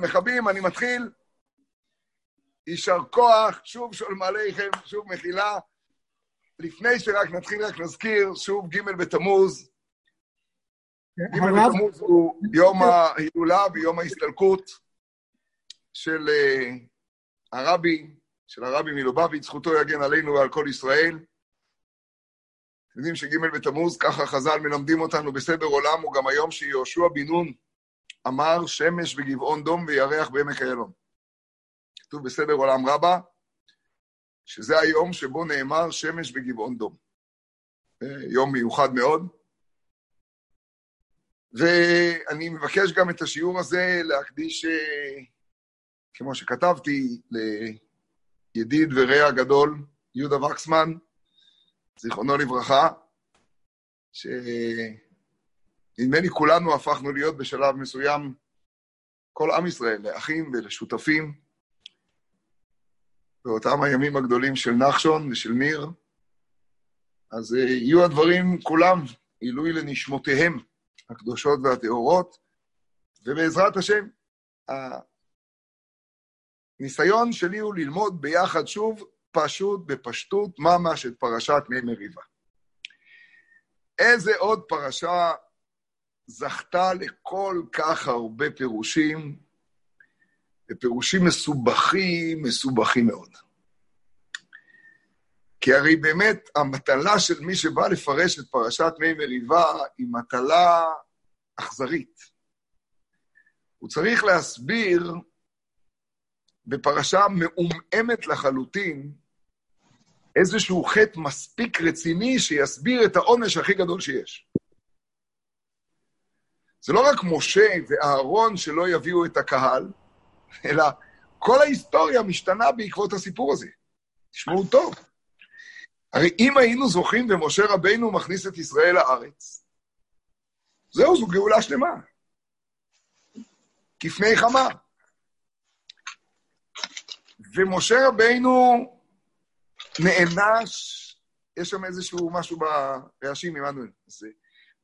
מכבים, אני מתחיל. יישר כוח, שוב שולם עליכם, שוב מחילה. לפני שרק נתחיל, רק נזכיר, שוב ג' בתמוז. ג' בתמוז הוא יום ההילולה ויום ההסתלקות של uh, הרבי, של הרבי מלובביץ', זכותו יגן עלינו ועל כל ישראל. אתם יודעים שג' בתמוז, ככה חז"ל מלמדים אותנו בסדר עולם, הוא גם היום שיהושע בן נון אמר שמש בגבעון דום וירח בעמק איילון. כתוב בסדר עולם רבה, שזה היום שבו נאמר שמש בגבעון דום. יום מיוחד מאוד. ואני מבקש גם את השיעור הזה להקדיש, כמו שכתבתי, לידיד ורע הגדול, יהודה וקסמן, זיכרונו לברכה, שנדמה לי כולנו הפכנו להיות בשלב מסוים, כל עם ישראל, לאחים ולשותפים, באותם הימים הגדולים של נחשון ושל ניר. אז יהיו הדברים כולם עילוי לנשמותיהם הקדושות והטהורות, ובעזרת השם, הניסיון שלי הוא ללמוד ביחד שוב פשוט, בפשטות, ממש את פרשת מי מריבה. איזה עוד פרשה זכתה לכל כך הרבה פירושים, ופירושים מסובכים, מסובכים מאוד. כי הרי באמת המטלה של מי שבא לפרש את פרשת מי מריבה היא מטלה אכזרית. הוא צריך להסביר בפרשה מעומעמת לחלוטין איזשהו חטא מספיק רציני שיסביר את העונש הכי גדול שיש. זה לא רק משה ואהרון שלא יביאו את הקהל, אלא כל ההיסטוריה משתנה בעקבות הסיפור הזה. תשמעו טוב. הרי אם היינו זוכים ומשה רבינו מכניס את ישראל לארץ, זהו, זו גאולה שלמה. כפני חמה. ומשה רבינו נענש, יש שם איזשהו משהו ברעשים, עמנואל.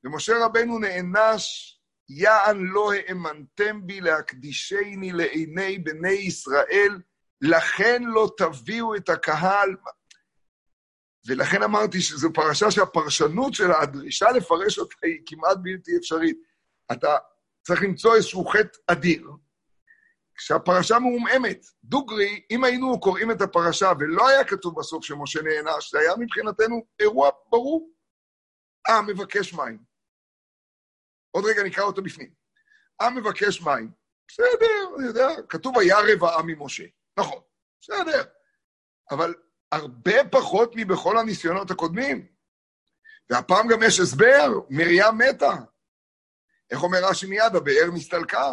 ומשה רבנו נענש, יען לא האמנתם בי להקדישני לעיני בני ישראל, לכן לא תביאו את הקהל. ולכן אמרתי שזו פרשה שהפרשנות שלה, הדרישה לפרש אותה היא כמעט בלתי אפשרית. אתה צריך למצוא איזשהו חטא אדיר, כשהפרשה מעומעמת. דוגרי, אם היינו קוראים את הפרשה ולא היה כתוב בסוף שמשה נענש, זה היה מבחינתנו אירוע ברור. אה, מבקש מים. עוד רגע נקרא אותו בפנים. אה, מבקש מים. בסדר, אני יודע, כתוב היה רבעה ממשה. נכון, בסדר. אבל הרבה פחות מבכל הניסיונות הקודמים. והפעם גם יש הסבר, מרים מתה. איך אומר רש"י מיד? הבאר נסתלקה.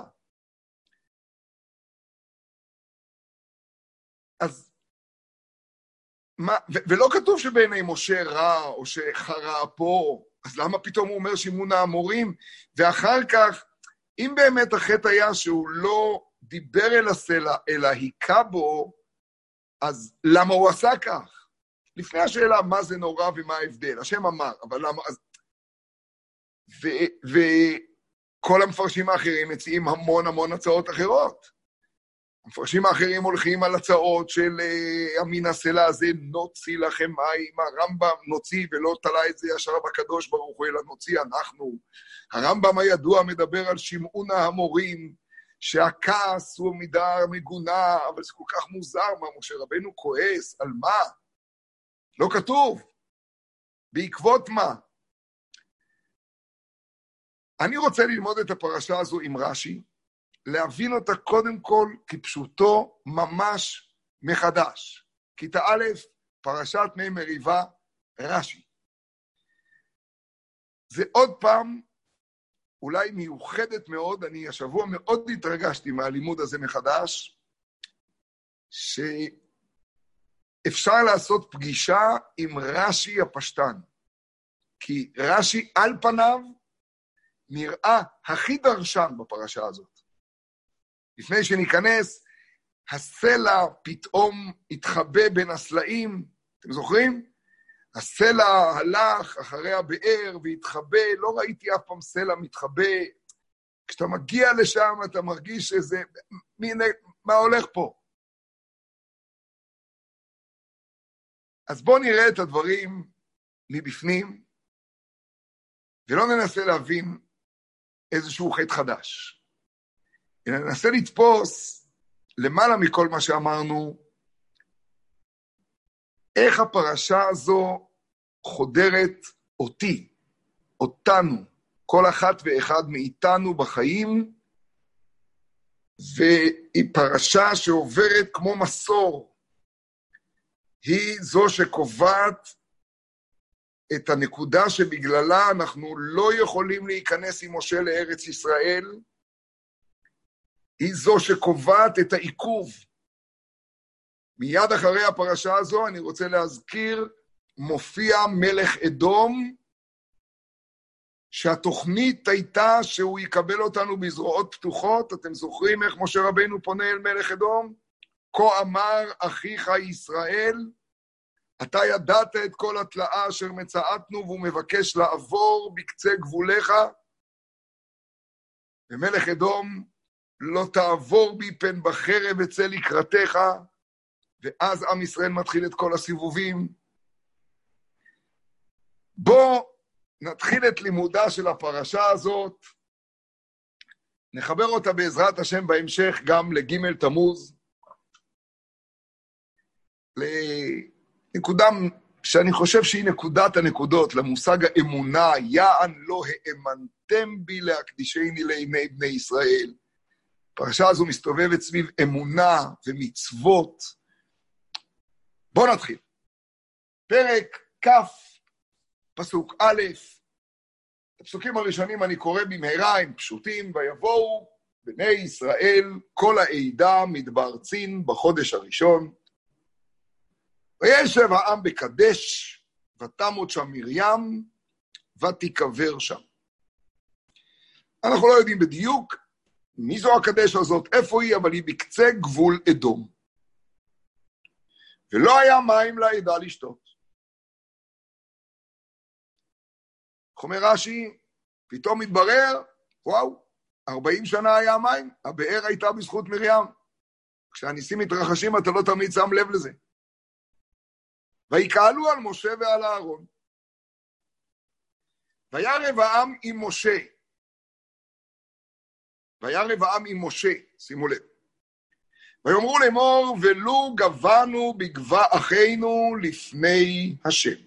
אז מה, ו- ולא כתוב שבעיני משה רע או שחרא פה, אז למה פתאום הוא אומר שימון האמורים? ואחר כך, אם באמת החטא היה שהוא לא דיבר אל הסלע, אלא היכה בו, אז למה הוא עשה כך? לפני השאלה מה זה נורא ומה ההבדל, השם אמר, אבל למה... אז... וכל המפרשים האחרים מציעים המון המון הצעות אחרות. המפרשים האחרים הולכים על הצעות של uh, המין הסלע הזה, נוציא לכם מים, הרמב"ם נוציא ולא תלה את זה ישר בקדוש ברוך הוא, אלא נוציא אנחנו. הרמב"ם הידוע מדבר על שמעון ההמורים, שהכעס הוא מידה מגונה, אבל זה כל כך מוזר, מה, משה רבנו כועס, על מה? לא כתוב. בעקבות מה? אני רוצה ללמוד את הפרשה הזו עם רש"י, להבין אותה קודם כל כפשוטו ממש מחדש. כיתה א', פרשת מי מריבה, רש"י. זה עוד פעם אולי מיוחדת מאוד, אני השבוע מאוד התרגשתי מהלימוד הזה מחדש, שאפשר לעשות פגישה עם רש"י הפשטן. כי רש"י על פניו נראה הכי דרשן בפרשה הזאת. לפני שניכנס, הסלע פתאום התחבא בין הסלעים, אתם זוכרים? הסלע הלך אחרי הבאר והתחבא, לא ראיתי אף פעם סלע מתחבא. כשאתה מגיע לשם, אתה מרגיש שזה... מי, מה הולך פה? אז בואו נראה את הדברים מבפנים, ולא ננסה להבין איזשהו חטא חדש. ננסה לתפוס למעלה מכל מה שאמרנו, איך הפרשה הזו חודרת אותי, אותנו, כל אחת ואחד מאיתנו בחיים, והיא פרשה שעוברת כמו מסור. היא זו שקובעת את הנקודה שבגללה אנחנו לא יכולים להיכנס עם משה לארץ ישראל, היא זו שקובעת את העיכוב. מיד אחרי הפרשה הזו אני רוצה להזכיר, מופיע מלך אדום, שהתוכנית הייתה שהוא יקבל אותנו בזרועות פתוחות. אתם זוכרים איך משה רבינו פונה אל מלך אדום? כה אמר אחיך ישראל, אתה ידעת את כל התלאה אשר מצאתנו, והוא מבקש לעבור בקצה גבוליך. ומלך אדום, לא תעבור בי פן בחרב אצא לקראתך, ואז עם ישראל מתחיל את כל הסיבובים. בוא נתחיל את לימודה של הפרשה הזאת, נחבר אותה בעזרת השם בהמשך גם לג' תמוז, לנקודה שאני חושב שהיא נקודת הנקודות, למושג האמונה, יען לא האמנתם בי להקדישני לעיני בני ישראל. הפרשה הזו מסתובבת סביב אמונה ומצוות. בואו נתחיל. פרק כ', פסוק א', הפסוקים הראשונים אני קורא במהרה, הם פשוטים, ויבואו בני ישראל, כל העדה מדבר צין בחודש הראשון. וישב העם בקדש, ותמות שם מרים, ותיקבר שם. אנחנו לא יודעים בדיוק מי זו הקדש הזאת, איפה היא, אבל היא בקצה גבול אדום. ולא היה מים לעדה לשתות. איך אומר רש"י? פתאום מתברר, וואו, 40 שנה היה מים, הבאר הייתה בזכות מרים. כשהניסים מתרחשים אתה לא תמיד שם לב לזה. ויקהלו על משה ועל אהרון. וירב העם עם משה. וירב העם עם משה, שימו לב. ויאמרו לאמור, ולו גבנו בגבה אחינו לפני השם.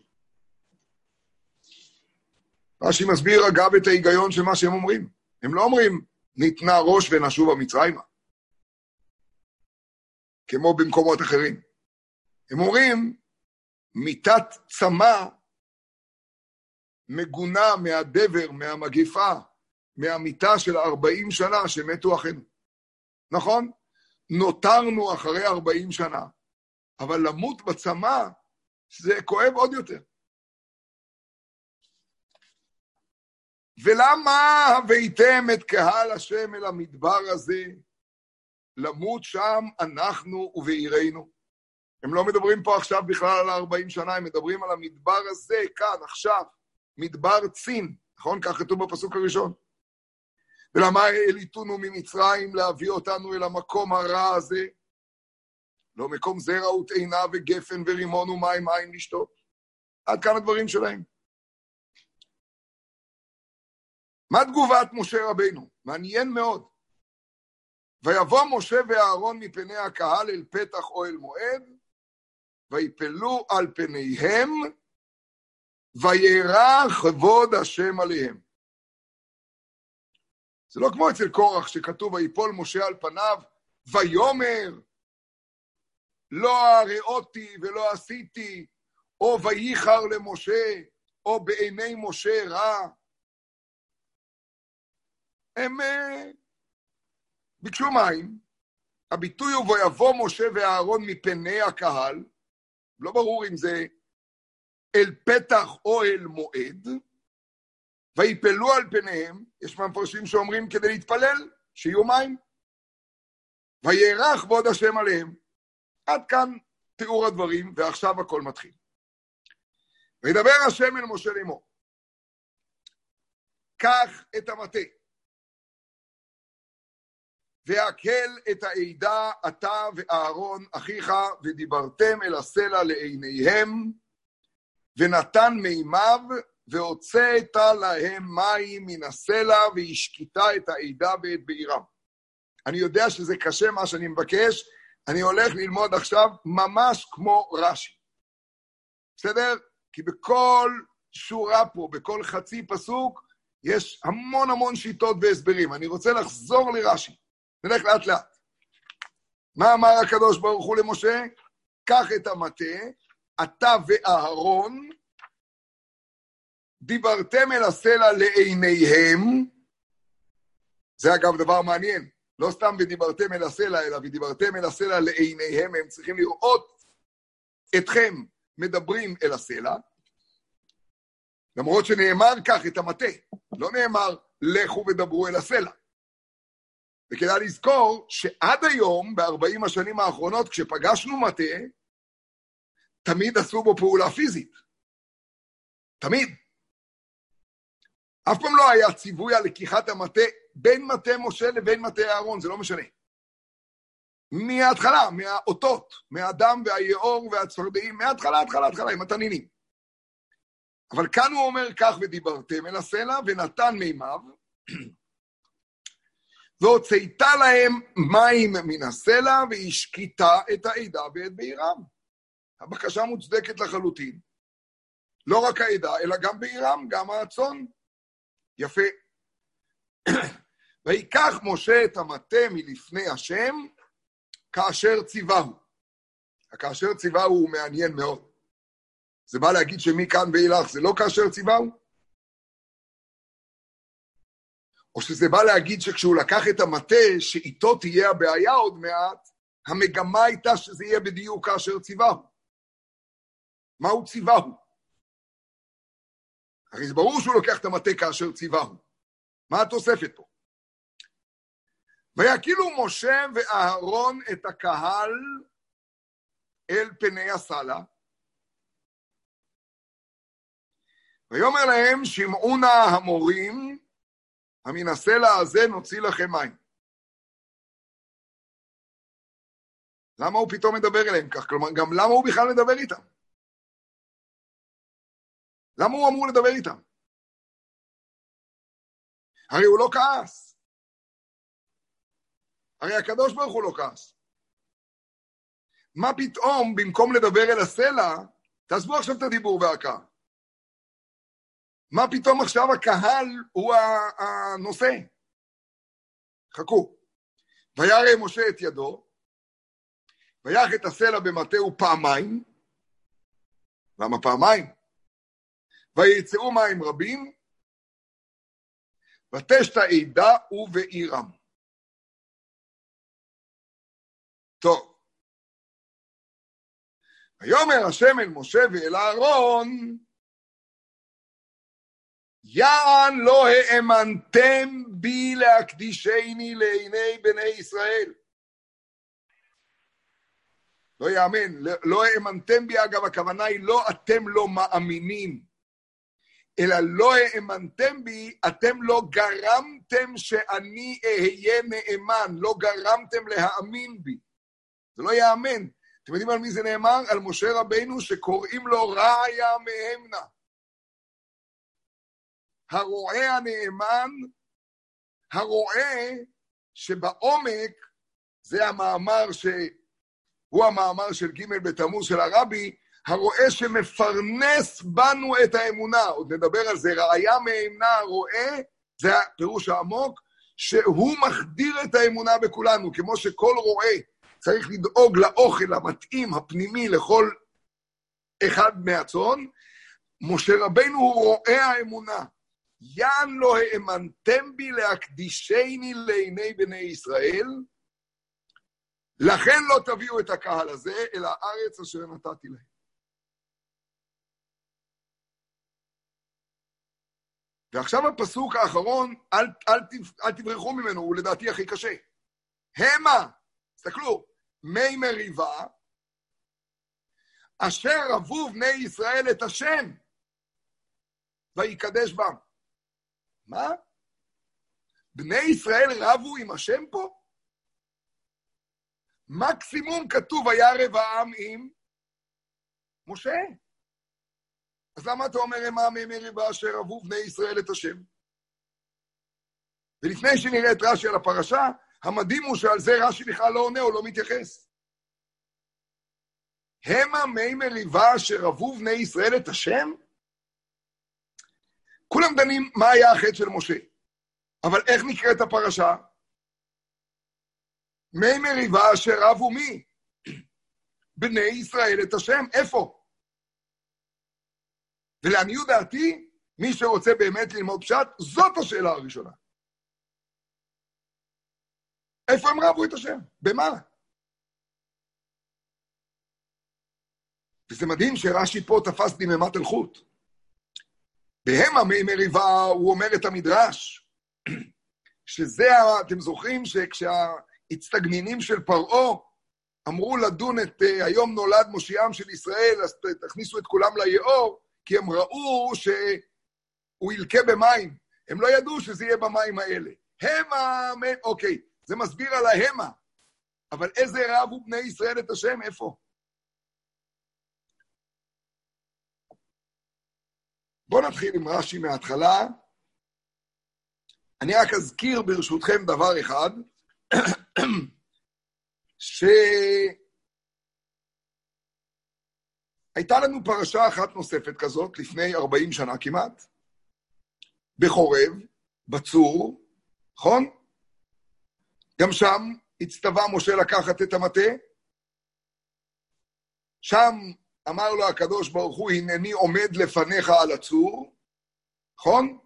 רש"י מסביר, אגב, את ההיגיון של מה שהם אומרים. הם לא אומרים, ניתנה ראש ונשובה מצרימה, כמו במקומות אחרים. הם אומרים, מיתת צמא מגונה מהדבר, מהמגיפה, מהמיתה של ארבעים שנה שמתו אחינו. נכון? נותרנו אחרי ארבעים שנה, אבל למות בצמא זה כואב עוד יותר. ולמה הבאתם את קהל השם אל המדבר הזה, למות שם אנחנו ובעירנו? הם לא מדברים פה עכשיו בכלל על ה-40 שנה, הם מדברים על המדבר הזה, כאן, עכשיו, מדבר צין, נכון? כך כתוב בפסוק הראשון. ולמה העליתונו ממצרים להביא אותנו אל המקום הרע הזה? לא מקום זרע ותאנה וגפן ורימון ומים מים לשתות. עד כאן הדברים שלהם. מה תגובת משה רבינו? מעניין מאוד. ויבוא משה ואהרון מפני הקהל אל פתח אוהל מועד, ויפלו על פניהם, וירא כבוד השם עליהם. זה לא כמו אצל קורח שכתוב, ויפול משה על פניו, ויאמר, לא הראותי ולא עשיתי, או וייחר למשה, או בעיני משה רע. הם uh, ביקשו מים, הביטוי הוא ויבוא משה ואהרון מפני הקהל, לא ברור אם זה אל פתח או אל מועד, ויפלו על פניהם, יש מפרשים שאומרים כדי להתפלל, שיהיו מים. ויארך כבוד השם עליהם. עד כאן תיאור הדברים, ועכשיו הכל מתחיל. וידבר השם אל משה לאמור, קח את המטה, והקל את העדה אתה ואהרון אחיך, ודיברתם אל הסלע לעיניהם, ונתן מימיו, והוצאת להם מים מן הסלע, והשקיטה את העדה ואת בעירם. אני יודע שזה קשה מה שאני מבקש, אני הולך ללמוד עכשיו ממש כמו רש"י. בסדר? כי בכל שורה פה, בכל חצי פסוק, יש המון המון שיטות והסברים. אני רוצה לחזור לרש"י. נלך לאט לאט. מה אמר הקדוש ברוך הוא למשה? קח את המטה, אתה ואהרון, דיברתם אל הסלע לעיניהם, זה אגב דבר מעניין, לא סתם ודיברתם אל הסלע, אלא ודיברתם אל הסלע לעיניהם, הם צריכים לראות אתכם מדברים אל הסלע, למרות שנאמר כך את המטה, לא נאמר לכו ודברו אל הסלע. וכדאי לזכור שעד היום, ב-40 השנים האחרונות, כשפגשנו מטה, תמיד עשו בו פעולה פיזית. תמיד. אף פעם לא היה ציווי על לקיחת המטה בין מטה משה לבין מטה אהרון, זה לא משנה. מההתחלה, מהאותות, מהדם והיאור והצפרדעים, מההתחלה, התחלה, התחלה, עם התנינים. אבל כאן הוא אומר כך, ודיברתם אל הסלע, ונתן מימיו, והוצאת להם מים מן הסלע, והשקיטה את העדה ואת בעירם. הבקשה מוצדקת לחלוטין. לא רק העדה, אלא גם בעירם, גם הצאן. יפה. ויקח משה את המטה מלפני השם, כאשר ציווהו. הכאשר ציווהו הוא מעניין מאוד. זה בא להגיד שמכאן ואילך זה לא כאשר ציווהו? או שזה בא להגיד שכשהוא לקח את המטה, שאיתו תהיה הבעיה עוד מעט, המגמה הייתה שזה יהיה בדיוק כאשר ציווהו. מה הוא ציווהו? הרי זה ברור שהוא לוקח את המטה כאשר ציווהו. מה התוספת פה? ויקילו משה ואהרון את הקהל אל פני הסלע, ויאמר להם, שמעו נא המורים, המן הסלע הזה נוציא לכם מים. למה הוא פתאום מדבר אליהם כך? כלומר, גם למה הוא בכלל מדבר איתם? למה הוא אמור לדבר איתם? הרי הוא לא כעס. הרי הקדוש ברוך הוא לא כעס. מה פתאום, במקום לדבר אל הסלע, תעזבו עכשיו את הדיבור וההכאה. מה פתאום עכשיו הקהל הוא הנושא? חכו. וירא משה את ידו, ויח את הסלע במטהו פעמיים. למה פעמיים? ויצאו מים רבים, ותשת עדה ובעירם. טוב. ויאמר השם אל משה ואל אהרון, יען לא האמנתם בי להקדישני לעיני בני ישראל. לא יאמן, לא האמנתם בי, אגב, הכוונה היא לא אתם לא מאמינים, אלא לא האמנתם בי, אתם לא גרמתם שאני אהיה נאמן, לא גרמתם להאמין בי. זה לא יאמן. אתם יודעים על מי זה נאמר? על משה רבנו שקוראים לו רעיה מהמנה. הרועה הנאמן, הרועה שבעומק, זה המאמר שהוא המאמר של ג' בתמוז של הרבי, הרועה שמפרנס בנו את האמונה, עוד נדבר על זה, ראיה מאמנה הרועה, זה הפירוש העמוק, שהוא מחדיר את האמונה בכולנו, כמו שכל רועה צריך לדאוג לאוכל המתאים, הפנימי, לכל אחד מהצאן, משה רבנו הוא רועה האמונה. יען לא האמנתם בי להקדישני לעיני בני ישראל, לכן לא תביאו את הקהל הזה אל הארץ אשר נתתי להם. ועכשיו הפסוק האחרון, אל, אל, אל תברחו ממנו, הוא לדעתי הכי קשה. המה, תסתכלו, מי מריבה, אשר רבו בני ישראל את השם, ויקדש בם. מה? בני ישראל רבו עם השם פה? מקסימום כתוב וירב העם עם משה. אז למה אתה אומר המה מריבה אשר אהבו בני ישראל את השם? ולפני שנראה את רש"י על הפרשה, המדהים הוא שעל זה רש"י בכלל לא עונה או לא מתייחס. המה מי מריבה אשר אהבו בני ישראל את השם? כולם דנים מה היה החטא של משה. אבל איך נקראת הפרשה? מי מריבה אשר רבו מי? בני ישראל את השם, איפה? ולעניות דעתי, מי שרוצה באמת ללמוד פשט, זאת השאלה הראשונה. איפה הם רבו את השם? במה? וזה מדהים שרש"י פה תפס דממת אלחוט. בהמה מי מריבה הוא אומר את המדרש, שזה, אתם זוכרים שכשהאצטגנינים של פרעה אמרו לדון את uh, היום נולד מושיעם של ישראל, אז תכניסו את כולם ליאור, כי הם ראו שהוא ילקה במים. הם לא ידעו שזה יהיה במים האלה. המה, אוקיי, זה מסביר על ההמה. אבל איזה רבו בני ישראל את השם? איפה? בואו נתחיל עם רש"י מההתחלה. אני רק אזכיר ברשותכם דבר אחד, שהייתה לנו פרשה אחת נוספת כזאת, לפני 40 שנה כמעט, בחורב, בצור, נכון? גם שם הצטווה משה לקחת את המטה. שם אמר לו הקדוש ברוך הוא, הנני עומד לפניך על הצור, נכון?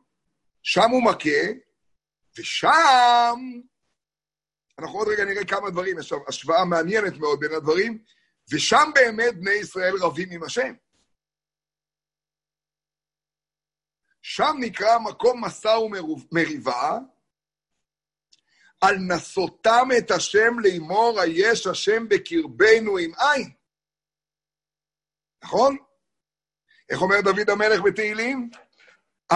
שם הוא מכה, ושם, אנחנו עוד רגע נראה כמה דברים, יש השוואה מעניינת מאוד בין הדברים, ושם באמת בני ישראל רבים עם השם. שם נקרא מקום מסע ומריבה, על נסותם את השם לאמור, היש השם בקרבנו עם עין. נכון? איך אומר דוד המלך בתהילים?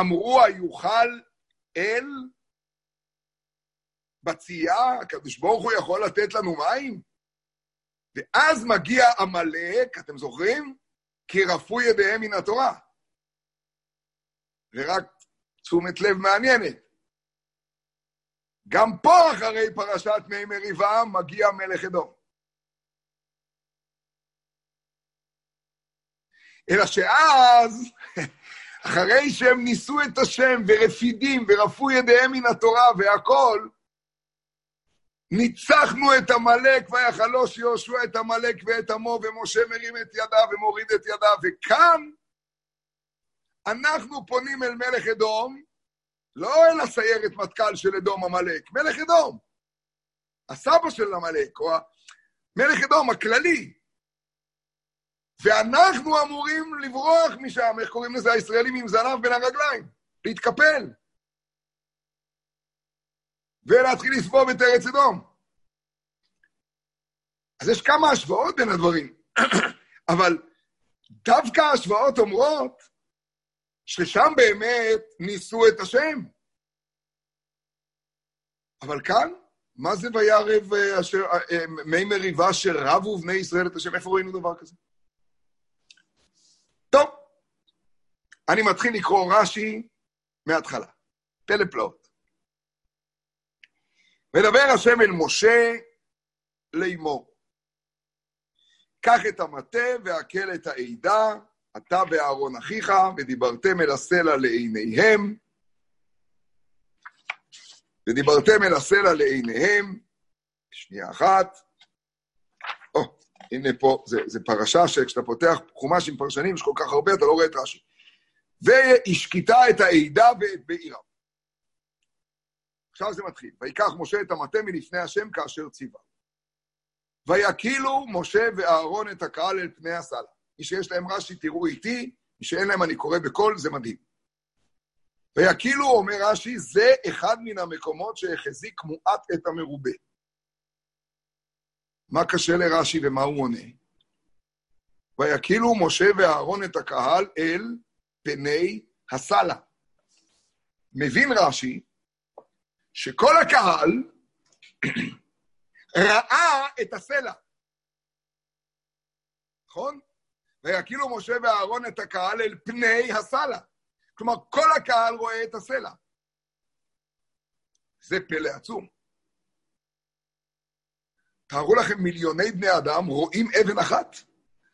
אמרו היוכל אל בצייה, הקדוש ברוך הוא יכול לתת לנו מים? ואז מגיע עמלק, אתם זוכרים? כי רפו ידיהם מן התורה. ורק תשומת לב מעניינת. גם פה, אחרי פרשת מי מריבה, מגיע מלך אדום. אלא שאז, אחרי שהם ניסו את השם ורפידים ורפו ידיהם מן התורה והכול, ניצחנו את עמלק ויחלוש יהושע את עמלק ואת עמו, ומשה מרים את ידיו ומוריד את ידיו, וכאן אנחנו פונים אל מלך אדום, לא אל הסיירת מטכ"ל של אדום עמלק, מלך אדום. הסבא של עמלק, או מלך אדום הכללי, ואנחנו אמורים לברוח משם, איך קוראים לזה? הישראלים עם זנב בין הרגליים, להתקפל. ולהתחיל לסבוב את ארץ אדום. אז יש כמה השוואות בין הדברים, אבל דווקא ההשוואות אומרות ששם באמת ניסו את השם. אבל כאן, מה זה וירב אה, אשר, אה, אה, מי מריבה שרבו בני ישראל את השם? איפה ראינו דבר כזה? טוב, אני מתחיל לקרוא רש"י מההתחלה. פלא פלאות. מדבר השם אל משה לאמור. קח את המטה והקל את העדה, אתה ואהרון אחיך, ודיברתם אל הסלע לעיניהם, ודיברתם אל הסלע לעיניהם, שנייה אחת, הנה פה, זה, זה פרשה שכשאתה פותח חומש עם פרשנים, יש כל כך הרבה, אתה לא רואה את רש"י. והשקיטה את העדה ואת בעירה. עכשיו זה מתחיל. ויקח משה את המטה מלפני השם כאשר ציווה. ויקילו משה ואהרון את הקהל אל פני הסלע. מי שיש להם רש"י, תראו איתי, מי שאין להם אני קורא בקול, זה מדהים. ויקילו, אומר רש"י, זה אחד מן המקומות שהחזיק מועט את המרובה. מה קשה לרש"י ומה הוא עונה? ויקילו משה ואהרון את הקהל אל פני הסלע. מבין רש"י שכל הקהל ראה את הסלע. נכון? ויקילו משה ואהרון את הקהל אל פני הסלע. כלומר, כל הקהל רואה את הסלע. זה פלא עצום. תארו לכם, מיליוני בני אדם רואים אבן אחת.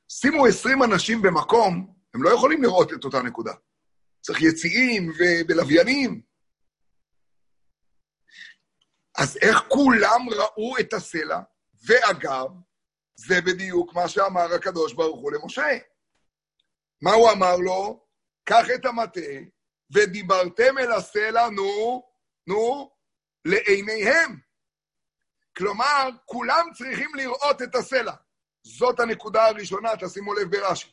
שימו עשרים אנשים במקום, הם לא יכולים לראות את אותה נקודה. צריך יציאים ולוויינים. אז איך כולם ראו את הסלע? ואגב, זה בדיוק מה שאמר הקדוש ברוך הוא למשה. מה הוא אמר לו? קח את המטה ודיברתם אל הסלע, נו, נו, לעיניהם. כלומר, כולם צריכים לראות את הסלע. זאת הנקודה הראשונה, תשימו לב ברש"י.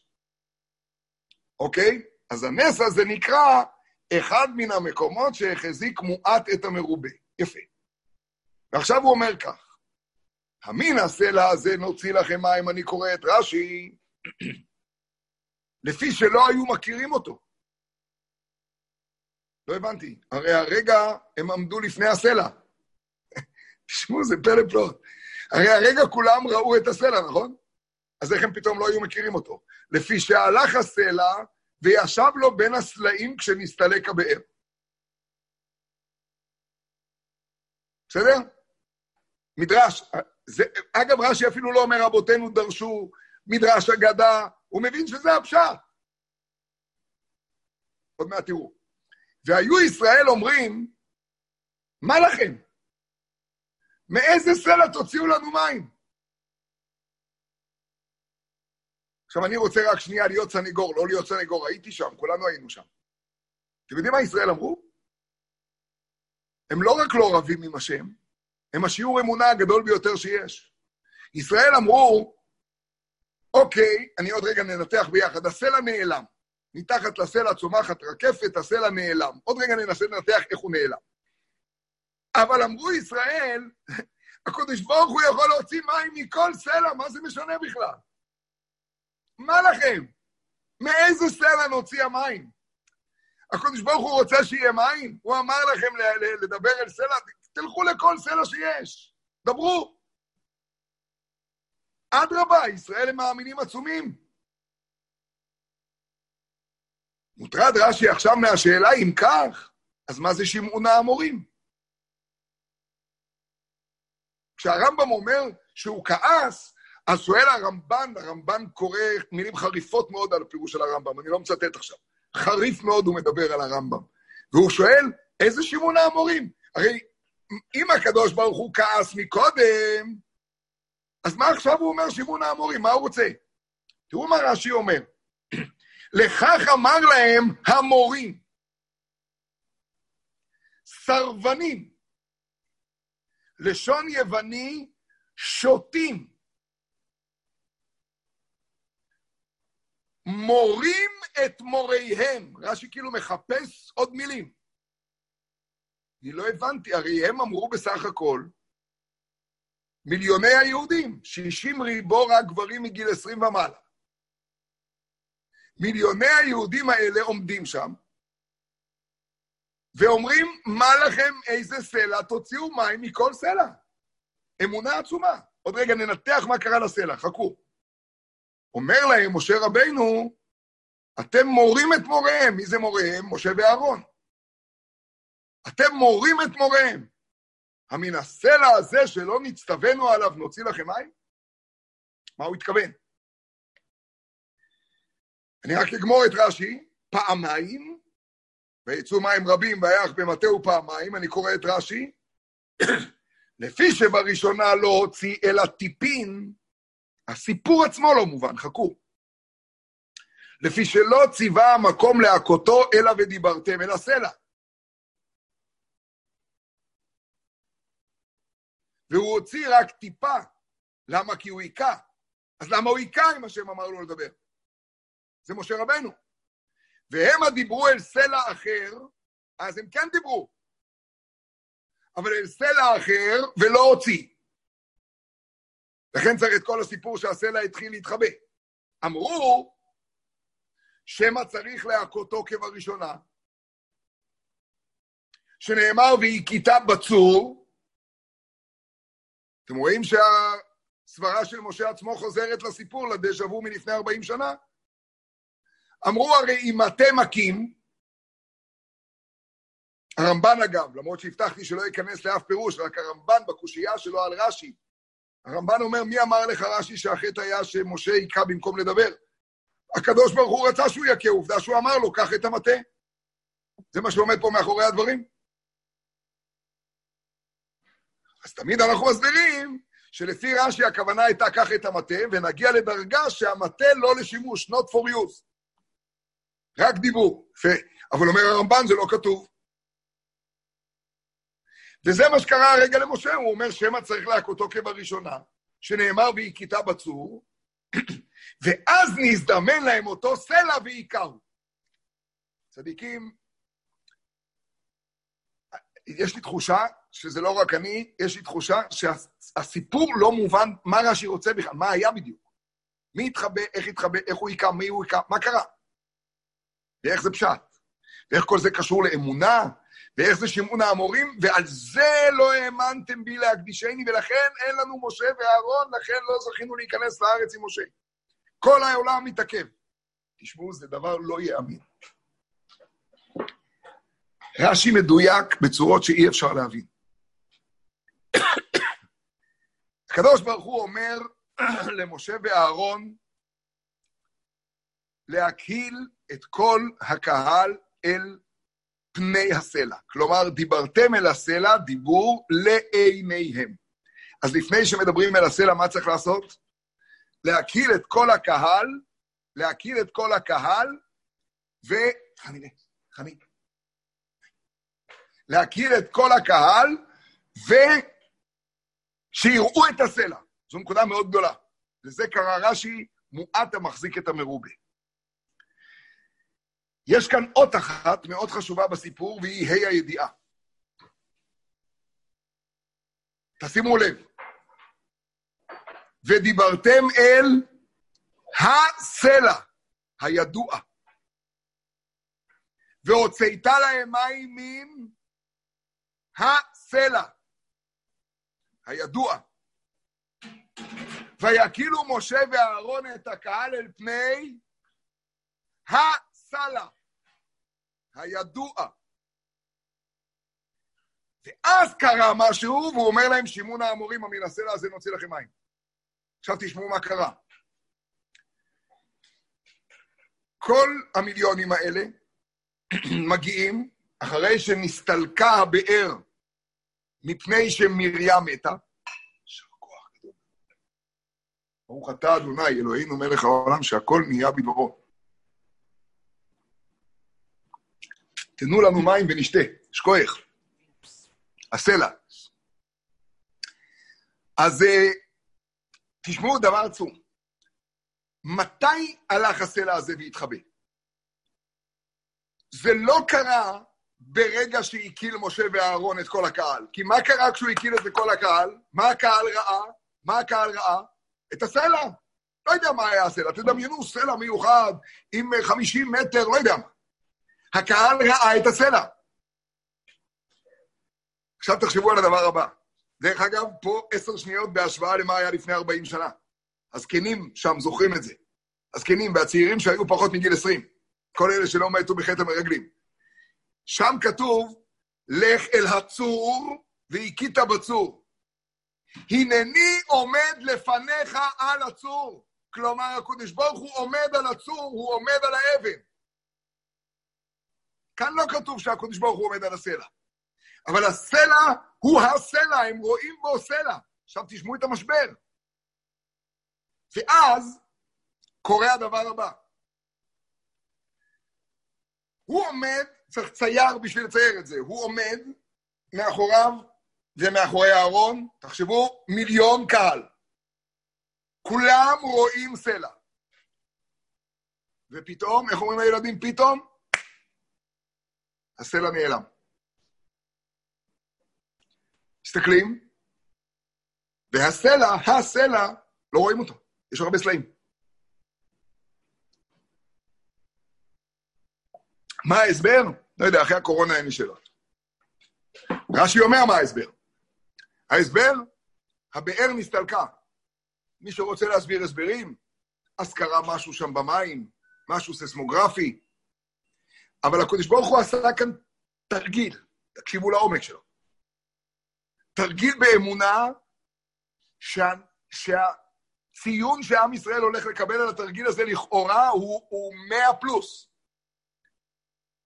אוקיי? אז הנס הזה נקרא אחד מן המקומות שהחזיק מועט את המרובה. יפה. ועכשיו הוא אומר כך, המין הסלע הזה נוציא לכם מים, אני קורא את רש"י, לפי שלא היו מכירים אותו. לא הבנתי, הרי הרגע הם עמדו לפני הסלע. תשמעו, זה פלא פלאות. הרי הרגע כולם ראו את הסלע, נכון? אז איך הם פתאום לא היו מכירים אותו? לפי שהלך הסלע וישב לו בין הסלעים כשנסתלק הבאר. בסדר? מדרש, זה, אגב, רש"י אפילו לא אומר רבותינו דרשו מדרש אגדה, הוא מבין שזה הפשט. עוד מעט תראו. והיו ישראל אומרים, מה לכם? מאיזה סלע תוציאו לנו מים? עכשיו, אני רוצה רק שנייה להיות סניגור, לא להיות סניגור, הייתי שם, כולנו היינו שם. אתם יודעים מה ישראל אמרו? הם לא רק לא רבים עם השם, הם השיעור אמונה הגדול ביותר שיש. ישראל אמרו, אוקיי, אני עוד רגע ננתח ביחד, הסלע נעלם. מתחת לסלע צומחת רקפת, הסלע נעלם. עוד רגע ננסה לנתח איך הוא נעלם. אבל אמרו ישראל, הקדוש ברוך הוא יכול להוציא מים מכל סלע, מה זה משנה בכלל? מה לכם? מאיזה סלע נוציא המים? הקדוש ברוך הוא רוצה שיהיה מים? הוא אמר לכם לדבר אל סלע? תלכו לכל סלע שיש, דברו. אדרבה, ישראל הם מאמינים עצומים. מוטרד רש"י עכשיו מהשאלה אם כך, אז מה זה שמעון האמורים? כשהרמב"ם אומר שהוא כעס, אז שואל הרמב"ן, הרמב"ן קורא מילים חריפות מאוד על הפירוש של הרמב"ם, אני לא מצטט עכשיו. חריף מאוד הוא מדבר על הרמב"ם. והוא שואל, איזה שמעון האמורים? הרי אם הקדוש ברוך הוא כעס מקודם, אז מה עכשיו הוא אומר שמעון האמורים? מה הוא רוצה? תראו מה רש"י אומר. לכך אמר להם המורים, סרבנים, לשון יווני, שוטים, מורים את מוריהם. רש"י כאילו מחפש עוד מילים. אני לא הבנתי, הרי הם אמרו בסך הכל, מיליוני היהודים, 60 ריבו רק גברים מגיל 20 ומעלה. מיליוני היהודים האלה עומדים שם, ואומרים, מה לכם, איזה סלע, תוציאו מים מכל סלע. אמונה עצומה. עוד רגע ננתח מה קרה לסלע, חכו. אומר להם משה רבינו, אתם מורים את מוריהם. מי זה מוריהם? משה ואהרון. אתם מורים את מוריהם. המן הסלע הזה שלא נצטווינו עליו נוציא לכם מים? מה הוא התכוון? אני רק אגמור את רש"י, פעמיים, ויצאו מים רבים ויח במטהו פעמיים, אני קורא את רש"י, לפי שבראשונה לא הוציא אלא טיפין, הסיפור עצמו לא מובן, חכו. לפי שלא ציווה המקום להכותו אלא ודיברתם אל הסלע. והוא הוציא רק טיפה. למה? כי הוא היכה. אז למה הוא היכה אם השם אמר לו לדבר? זה משה רבנו. והמה דיברו אל סלע אחר, אז הם כן דיברו. אבל אל סלע אחר ולא הוציא. לכן צריך את כל הסיפור שהסלע התחיל להתחבא. אמרו, שמא צריך להכותו כבראשונה, שנאמר והכיתה בצור, אתם רואים שהסברה של משה עצמו חוזרת לסיפור, לדז'ה וו מלפני 40 שנה? אמרו הרי אם אתם מכים, הרמב"ן אגב, למרות שהבטחתי שלא ייכנס לאף פירוש, רק הרמב"ן בקושייה שלו על רש"י. הרמב"ן אומר, מי אמר לך רש"י שהחטא היה שמשה היכה במקום לדבר? הקדוש ברוך הוא רצה שהוא יכה, עובדה שהוא אמר לו, קח את המטה. זה מה שעומד פה מאחורי הדברים. אז תמיד אנחנו מסבירים שלפי רש"י הכוונה הייתה קח את המטה, ונגיע לדרגה שהמטה לא לשימוש, not for use. רק דיבור. יפה. אבל אומר הרמב"ן, זה לא כתוב. וזה מה שקרה הרגע למשה, הוא אומר שמא צריך להכותו כבראשונה, שנאמר והכיתה בצור, ואז נזדמן להם אותו סלע והיכהו. צדיקים, יש לי תחושה שזה לא רק אני, יש לי תחושה שהסיפור לא מובן מה רש"י רוצה בכלל, מה היה בדיוק. מי התחבא, איך התחבא, איך הוא היכה, מי הוא היכה, מה קרה? ואיך זה פשט? ואיך כל זה קשור לאמונה? ואיך זה שמעון האמורים? ועל זה לא האמנתם בי להקדישני, ולכן אין לנו משה ואהרון, לכן לא זכינו להיכנס לארץ עם משה. כל העולם מתעכב. תשמעו, זה דבר לא ייאמן. רש"י מדויק בצורות שאי אפשר להבין. הקדוש ברוך הוא אומר למשה ואהרון להקהיל את כל הקהל אל פני הסלע. כלומר, דיברתם אל הסלע דיבור לעיניהם. אז לפני שמדברים אל הסלע, מה צריך לעשות? להקהיל את כל הקהל, להקהיל את כל הקהל, ו... חני, חני. להקהיל את כל הקהל, ושיראו את הסלע. זו נקודה מאוד גדולה. לזה קרא רש"י, מועט המחזיק את המרובה. יש כאן אות אחת מאוד חשובה בסיפור, והיא ה' הידיעה. תשימו לב. ודיברתם אל הסלע הידוע, והוצאת להם מים מן הסלע הידוע. ויקילו משה ואהרון את הקהל אל פני הסלע. הידוע. ואז קרה משהו, והוא אומר להם, שמעון האמורים, מן הסלע הזה נוציא לכם מים. עכשיו תשמעו מה קרה. כל המיליונים האלה מגיעים אחרי שנסתלקה הבאר מפני שמרים מתה. ברוך אתה אדוני, אלוהינו מלך העולם, שהכל נהיה בדברו. תנו לנו מים ונשתה, שכוח. הסלע. אז אה, תשמעו דבר עצום. מתי הלך הסלע הזה והתחבא? זה לא קרה ברגע שהקיל משה ואהרון את כל הקהל. כי מה קרה כשהוא הקיל את כל הקהל? מה הקהל ראה? מה הקהל ראה? את הסלע. לא יודע מה היה הסלע. תדמיינו סלע מיוחד עם 50 מטר, לא יודע מה. הקהל ראה את הסלע. עכשיו תחשבו על הדבר הבא. דרך אגב, פה עשר שניות בהשוואה למה היה לפני 40 שנה. הזקנים שם זוכרים את זה. הזקנים והצעירים שהיו פחות מגיל 20. כל אלה שלא מתו בחטא המרגלים. שם כתוב, לך אל הצור והכית בצור. הנני עומד לפניך על הצור. כלומר, הקדוש ברוך הוא עומד על הצור, הוא עומד על האבן. כאן לא כתוב שהקדוש ברוך הוא עומד על הסלע. אבל הסלע הוא הסלע, הם רואים בו סלע. עכשיו תשמעו את המשבר. ואז קורה הדבר הבא. הוא עומד, צריך צייר בשביל לצייר את זה, הוא עומד מאחוריו ומאחורי הארון, תחשבו, מיליון קהל. כולם רואים סלע. ופתאום, איך אומרים הילדים? פתאום הסלע נעלם. מסתכלים, והסלע, הסלע, לא רואים אותו, יש הרבה סלעים. מה ההסבר? לא יודע, אחרי הקורונה אין לי שאלות. רש"י אומר מה ההסבר. ההסבר, הבאר נסתלקה. מי שרוצה להסביר הסברים, אז קרה משהו שם במים, משהו ססמוגרפי. אבל הקדוש ברוך הוא עשה כאן תרגיל, תקשיבו לעומק שלו. תרגיל באמונה שה, שהציון שעם ישראל הולך לקבל על התרגיל הזה לכאורה הוא, 100 פלוס.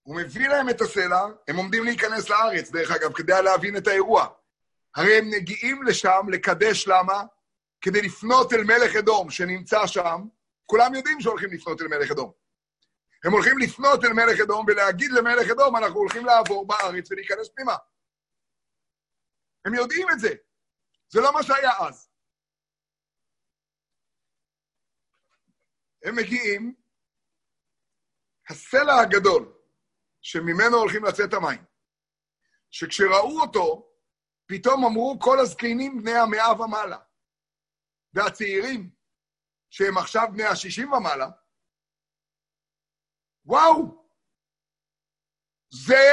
הוא מביא להם את הסלע, הם עומדים להיכנס לארץ, דרך אגב, כדי להבין את האירוע. הרי הם מגיעים לשם לקדש, למה? כדי לפנות אל מלך אדום שנמצא שם, כולם יודעים שהולכים לפנות אל מלך אדום. הם הולכים לפנות אל מלך אדום ולהגיד למלך אדום, אנחנו הולכים לעבור בארץ ולהיכנס פנימה. הם יודעים את זה. זה לא מה שהיה אז. הם מגיעים, הסלע הגדול, שממנו הולכים לצאת המים, שכשראו אותו, פתאום אמרו כל הזקנים בני המאה ומעלה, והצעירים, שהם עכשיו בני השישים ומעלה, וואו, זה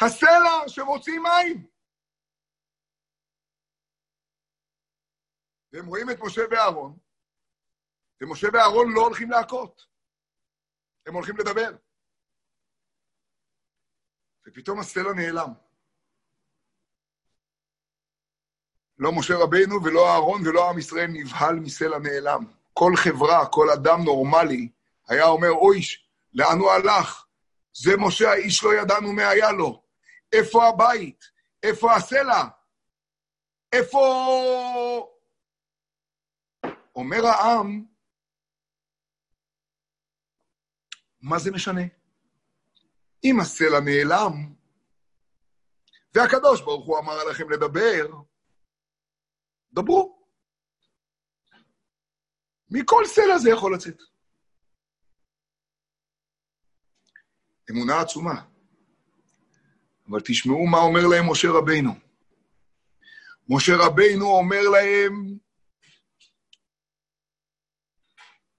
הסלע שמוציא מים. והם רואים את משה ואהרון, ומשה ואהרון לא הולכים להכות, הם הולכים לדבר. ופתאום הסלע נעלם. לא משה רבינו ולא אהרון ולא עם ישראל נבהל מסלע נעלם. כל חברה, כל אדם נורמלי היה אומר, אוי, לאן הוא הלך? זה משה, האיש לא ידענו מה היה לו. איפה הבית? איפה הסלע? איפה... אומר העם, מה זה משנה? אם הסלע נעלם, והקדוש ברוך הוא אמר עליכם לדבר, דברו. מכל סלע זה יכול לצאת. אמונה עצומה. אבל תשמעו מה אומר להם משה רבינו. משה רבינו אומר להם,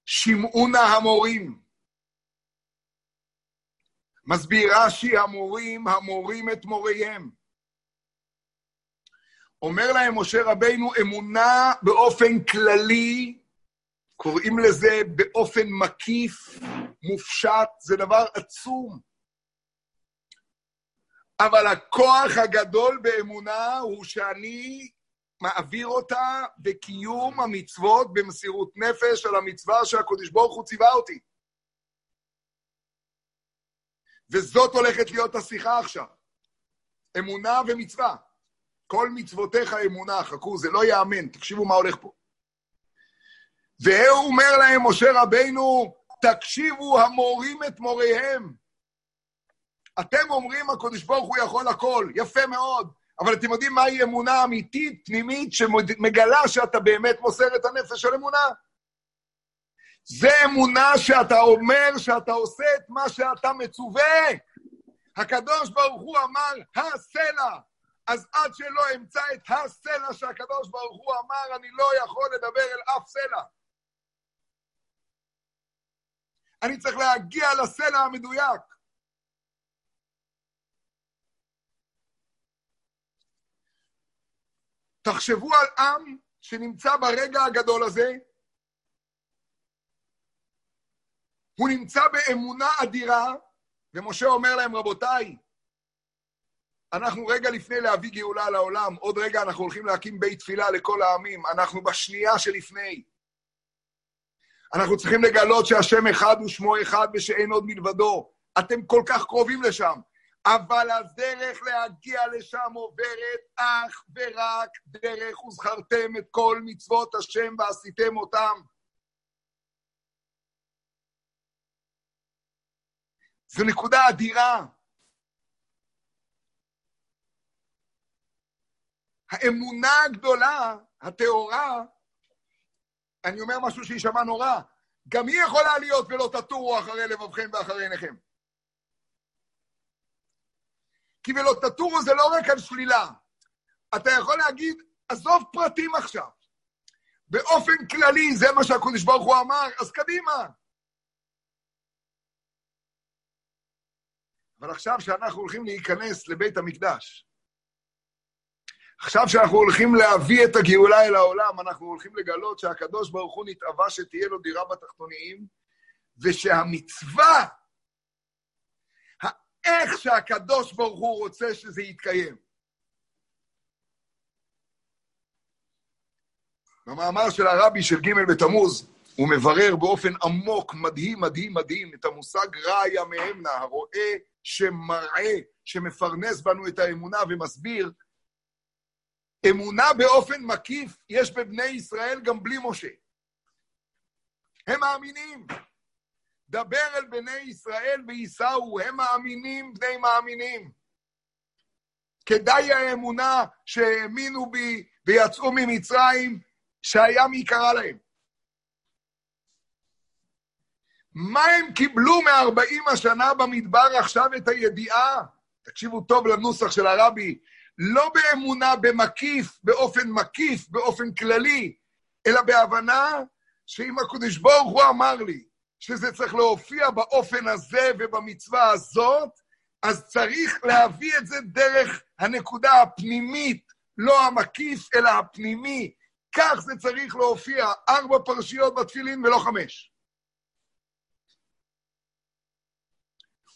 שמעו נא המורים. מסביר רש"י, המורים, המורים את מוריהם. אומר להם משה רבינו, אמונה באופן כללי, קוראים לזה באופן מקיף, מופשט, זה דבר עצום. אבל הכוח הגדול באמונה הוא שאני מעביר אותה בקיום המצוות במסירות נפש על המצווה שהקדוש ברוך הוא ציווה אותי. וזאת הולכת להיות השיחה עכשיו. אמונה ומצווה. כל מצוותיך אמונה, חכו, זה לא ייאמן, תקשיבו מה הולך פה. והוא אומר להם, משה רבינו, תקשיבו המורים את מוריהם. אתם אומרים, הקדוש ברוך הוא יכול הכל, יפה מאוד, אבל אתם יודעים מהי אמונה אמיתית, פנימית, שמגלה שאתה באמת מוסר את הנפש של אמונה? זה אמונה שאתה אומר שאתה עושה את מה שאתה מצווה. הקדוש ברוך הוא אמר, הסלע. אז עד שלא אמצא את הסלע שהקדוש ברוך הוא אמר, אני לא יכול לדבר אל אף סלע. אני צריך להגיע לסלע המדויק. תחשבו על עם שנמצא ברגע הגדול הזה, הוא נמצא באמונה אדירה, ומשה אומר להם, רבותיי, אנחנו רגע לפני להביא גאולה לעולם, עוד רגע אנחנו הולכים להקים בית תפילה לכל העמים, אנחנו בשנייה שלפני. אנחנו צריכים לגלות שהשם אחד הוא שמו אחד ושאין עוד מלבדו. אתם כל כך קרובים לשם, אבל הדרך להגיע לשם עוברת אך ורק דרך וזכרתם את כל מצוות השם ועשיתם אותם. זו נקודה אדירה. האמונה הגדולה, הטהורה, אני אומר משהו שיישמע נורא, גם היא יכולה להיות ולא תטורו אחרי לבבכם ואחרי עיניכם. כי ולא תטורו זה לא רק על שלילה. אתה יכול להגיד, עזוב פרטים עכשיו. באופן כללי, זה מה שהקדוש ברוך הוא אמר, אז קדימה. אבל עכשיו שאנחנו הולכים להיכנס לבית המקדש, עכשיו שאנחנו הולכים להביא את הגאולה אל העולם, אנחנו הולכים לגלות שהקדוש ברוך הוא נתאווה שתהיה לו דירה בתחתוניים, ושהמצווה, איך שהקדוש ברוך הוא רוצה שזה יתקיים. במאמר של הרבי של ג' בתמוז, הוא מברר באופן עמוק, מדהים, מדהים, מדהים, את המושג רעיה מהמנה, הרואה שמראה, שמפרנס בנו את האמונה ומסביר, אמונה באופן מקיף יש בבני ישראל גם בלי משה. הם מאמינים. דבר אל בני ישראל וייסעו, הם מאמינים בני מאמינים. כדאי האמונה שהאמינו בי ויצאו ממצרים, שהיה מעיקרה להם. מה הם קיבלו מארבעים השנה במדבר עכשיו את הידיעה? תקשיבו טוב לנוסח של הרבי, לא באמונה במקיף, באופן מקיף, באופן כללי, אלא בהבנה שאם הקדוש ברוך הוא אמר לי שזה צריך להופיע באופן הזה ובמצווה הזאת, אז צריך להביא את זה דרך הנקודה הפנימית, לא המקיף, אלא הפנימי. כך זה צריך להופיע, ארבע פרשיות בתפילין ולא חמש.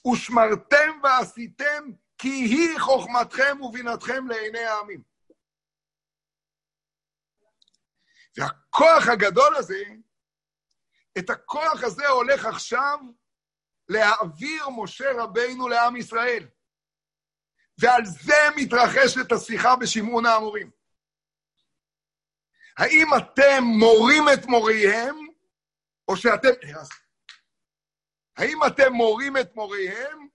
ושמרתם ועשיתם כי היא חוכמתכם ובינתכם לעיני העמים. והכוח הגדול הזה, את הכוח הזה הולך עכשיו להעביר משה רבינו לעם ישראל. ועל זה מתרחשת השיחה בשימון האמורים. האם אתם מורים את מוריהם, או שאתם... האם אתם מורים את מוריהם,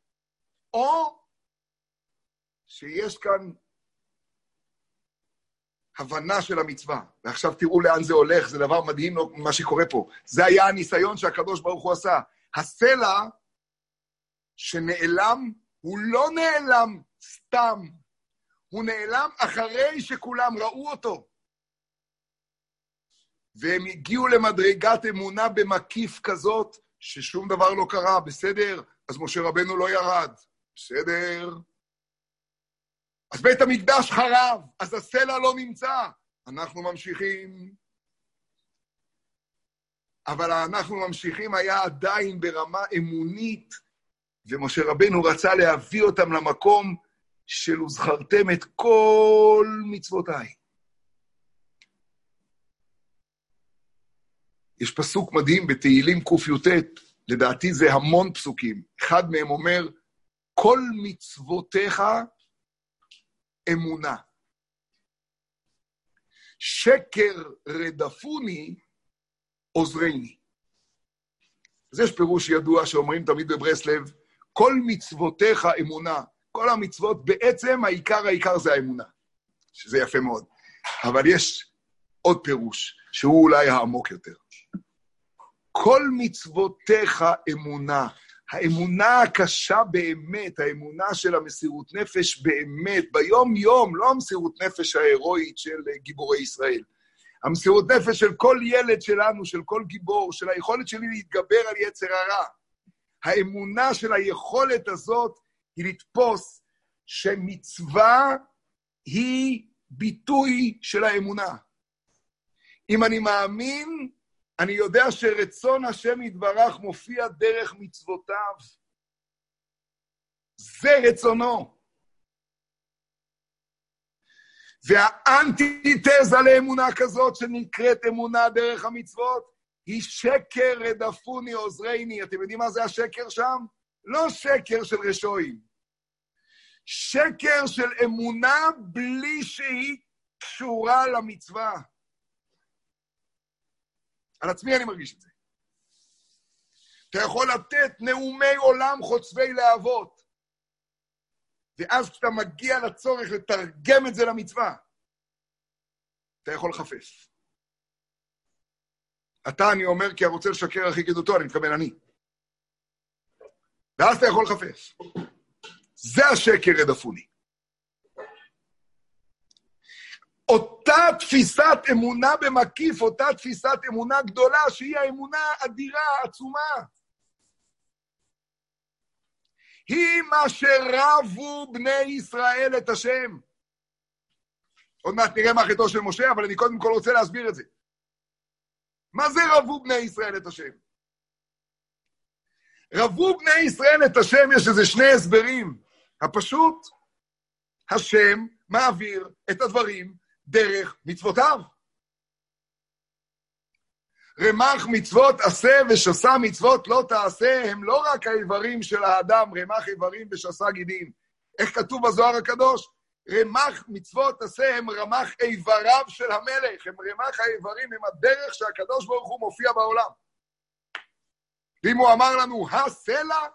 או שיש כאן הבנה של המצווה. ועכשיו תראו לאן זה הולך, זה דבר מדהים מה שקורה פה. זה היה הניסיון שהקדוש ברוך הוא עשה. הסלע שנעלם, הוא לא נעלם סתם, הוא נעלם אחרי שכולם ראו אותו. והם הגיעו למדרגת אמונה במקיף כזאת, ששום דבר לא קרה, בסדר? אז משה רבנו לא ירד, בסדר? אז בית המקדש חרב, אז הסלע לא נמצא. אנחנו ממשיכים. אבל אנחנו ממשיכים היה עדיין ברמה אמונית, ומשה רבנו רצה להביא אותם למקום של וזכרתם את כל מצוותיי. יש פסוק מדהים בתהילים קי"ט, לדעתי זה המון פסוקים. אחד מהם אומר, כל מצוותיך אמונה. שקר רדפוני עוזרני. אז יש פירוש ידוע שאומרים תמיד בברסלב, כל מצוותיך אמונה. כל המצוות, בעצם העיקר העיקר זה האמונה, שזה יפה מאוד. אבל יש עוד פירוש, שהוא אולי העמוק יותר. כל מצוותיך אמונה. האמונה הקשה באמת, האמונה של המסירות נפש באמת, ביום-יום, לא המסירות נפש ההירואית של גיבורי ישראל. המסירות נפש של כל ילד שלנו, של כל גיבור, של היכולת שלי להתגבר על יצר הרע. האמונה של היכולת הזאת היא לתפוס שמצווה היא ביטוי של האמונה. אם אני מאמין אני יודע שרצון השם יתברך מופיע דרך מצוותיו. זה רצונו. והאנטיתזה לאמונה כזאת, שנקראת אמונה דרך המצוות, היא שקר רדפוני עוזרני. אתם יודעים מה זה השקר שם? לא שקר של רשועים. שקר של אמונה בלי שהיא קשורה למצווה. על עצמי אני מרגיש את זה. אתה יכול לתת נאומי עולם חוצבי להבות, ואז כשאתה מגיע לצורך לתרגם את זה למצווה, אתה יכול לחפש. אתה, אני אומר, כי הרוצה לשקר הכי גדותו, אני מתכוון אני. ואז אתה יכול לחפש. זה השקר הדפוני. אותה תפיסת אמונה במקיף, אותה תפיסת אמונה גדולה, שהיא האמונה אדירה, עצומה. היא מה שרבו בני ישראל את השם. עוד מעט נראה מה חטאו של משה, אבל אני קודם כל רוצה להסביר את זה. מה זה רבו בני ישראל את השם? רבו בני ישראל את השם, יש איזה שני הסברים. הפשוט, השם מעביר את הדברים דרך מצוותיו. רמ"ח מצוות עשה ושסה מצוות לא תעשה, הם לא רק האיברים של האדם, רמ"ח איברים ושסה גידים. איך כתוב בזוהר הקדוש? רמ"ח מצוות עשה הם רמ"ח איבריו של המלך, הם רמ"ח האיברים, הם הדרך שהקדוש ברוך הוא מופיע בעולם. ואם הוא אמר לנו הסלע,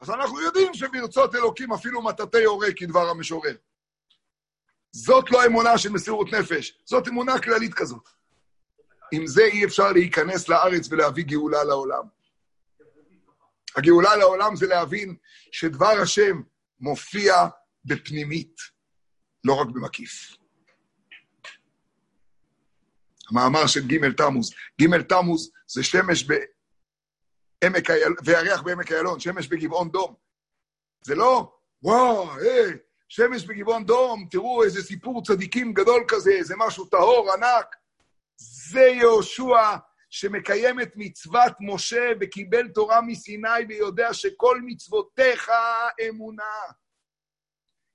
אז אנחנו יודעים שברצות אלוקים אפילו מטאטא יורה כדבר המשורר. זאת לא אמונה של מסירות נפש, זאת אמונה כללית כזאת. עם זה אי אפשר להיכנס לארץ ולהביא גאולה לעולם. הגאולה לעולם זה להבין שדבר השם מופיע בפנימית, לא רק במקיף. המאמר של ג' תמוז, ג' תמוז זה שמש בעמק איילון, וירח בעמק איילון, שמש בגבעון דום. זה לא, וואו, היי, שמש בגבעון דום, תראו איזה סיפור צדיקים גדול כזה, איזה משהו טהור, ענק. זה יהושע שמקיים את מצוות משה וקיבל תורה מסיני ויודע שכל מצוותיך אמונה.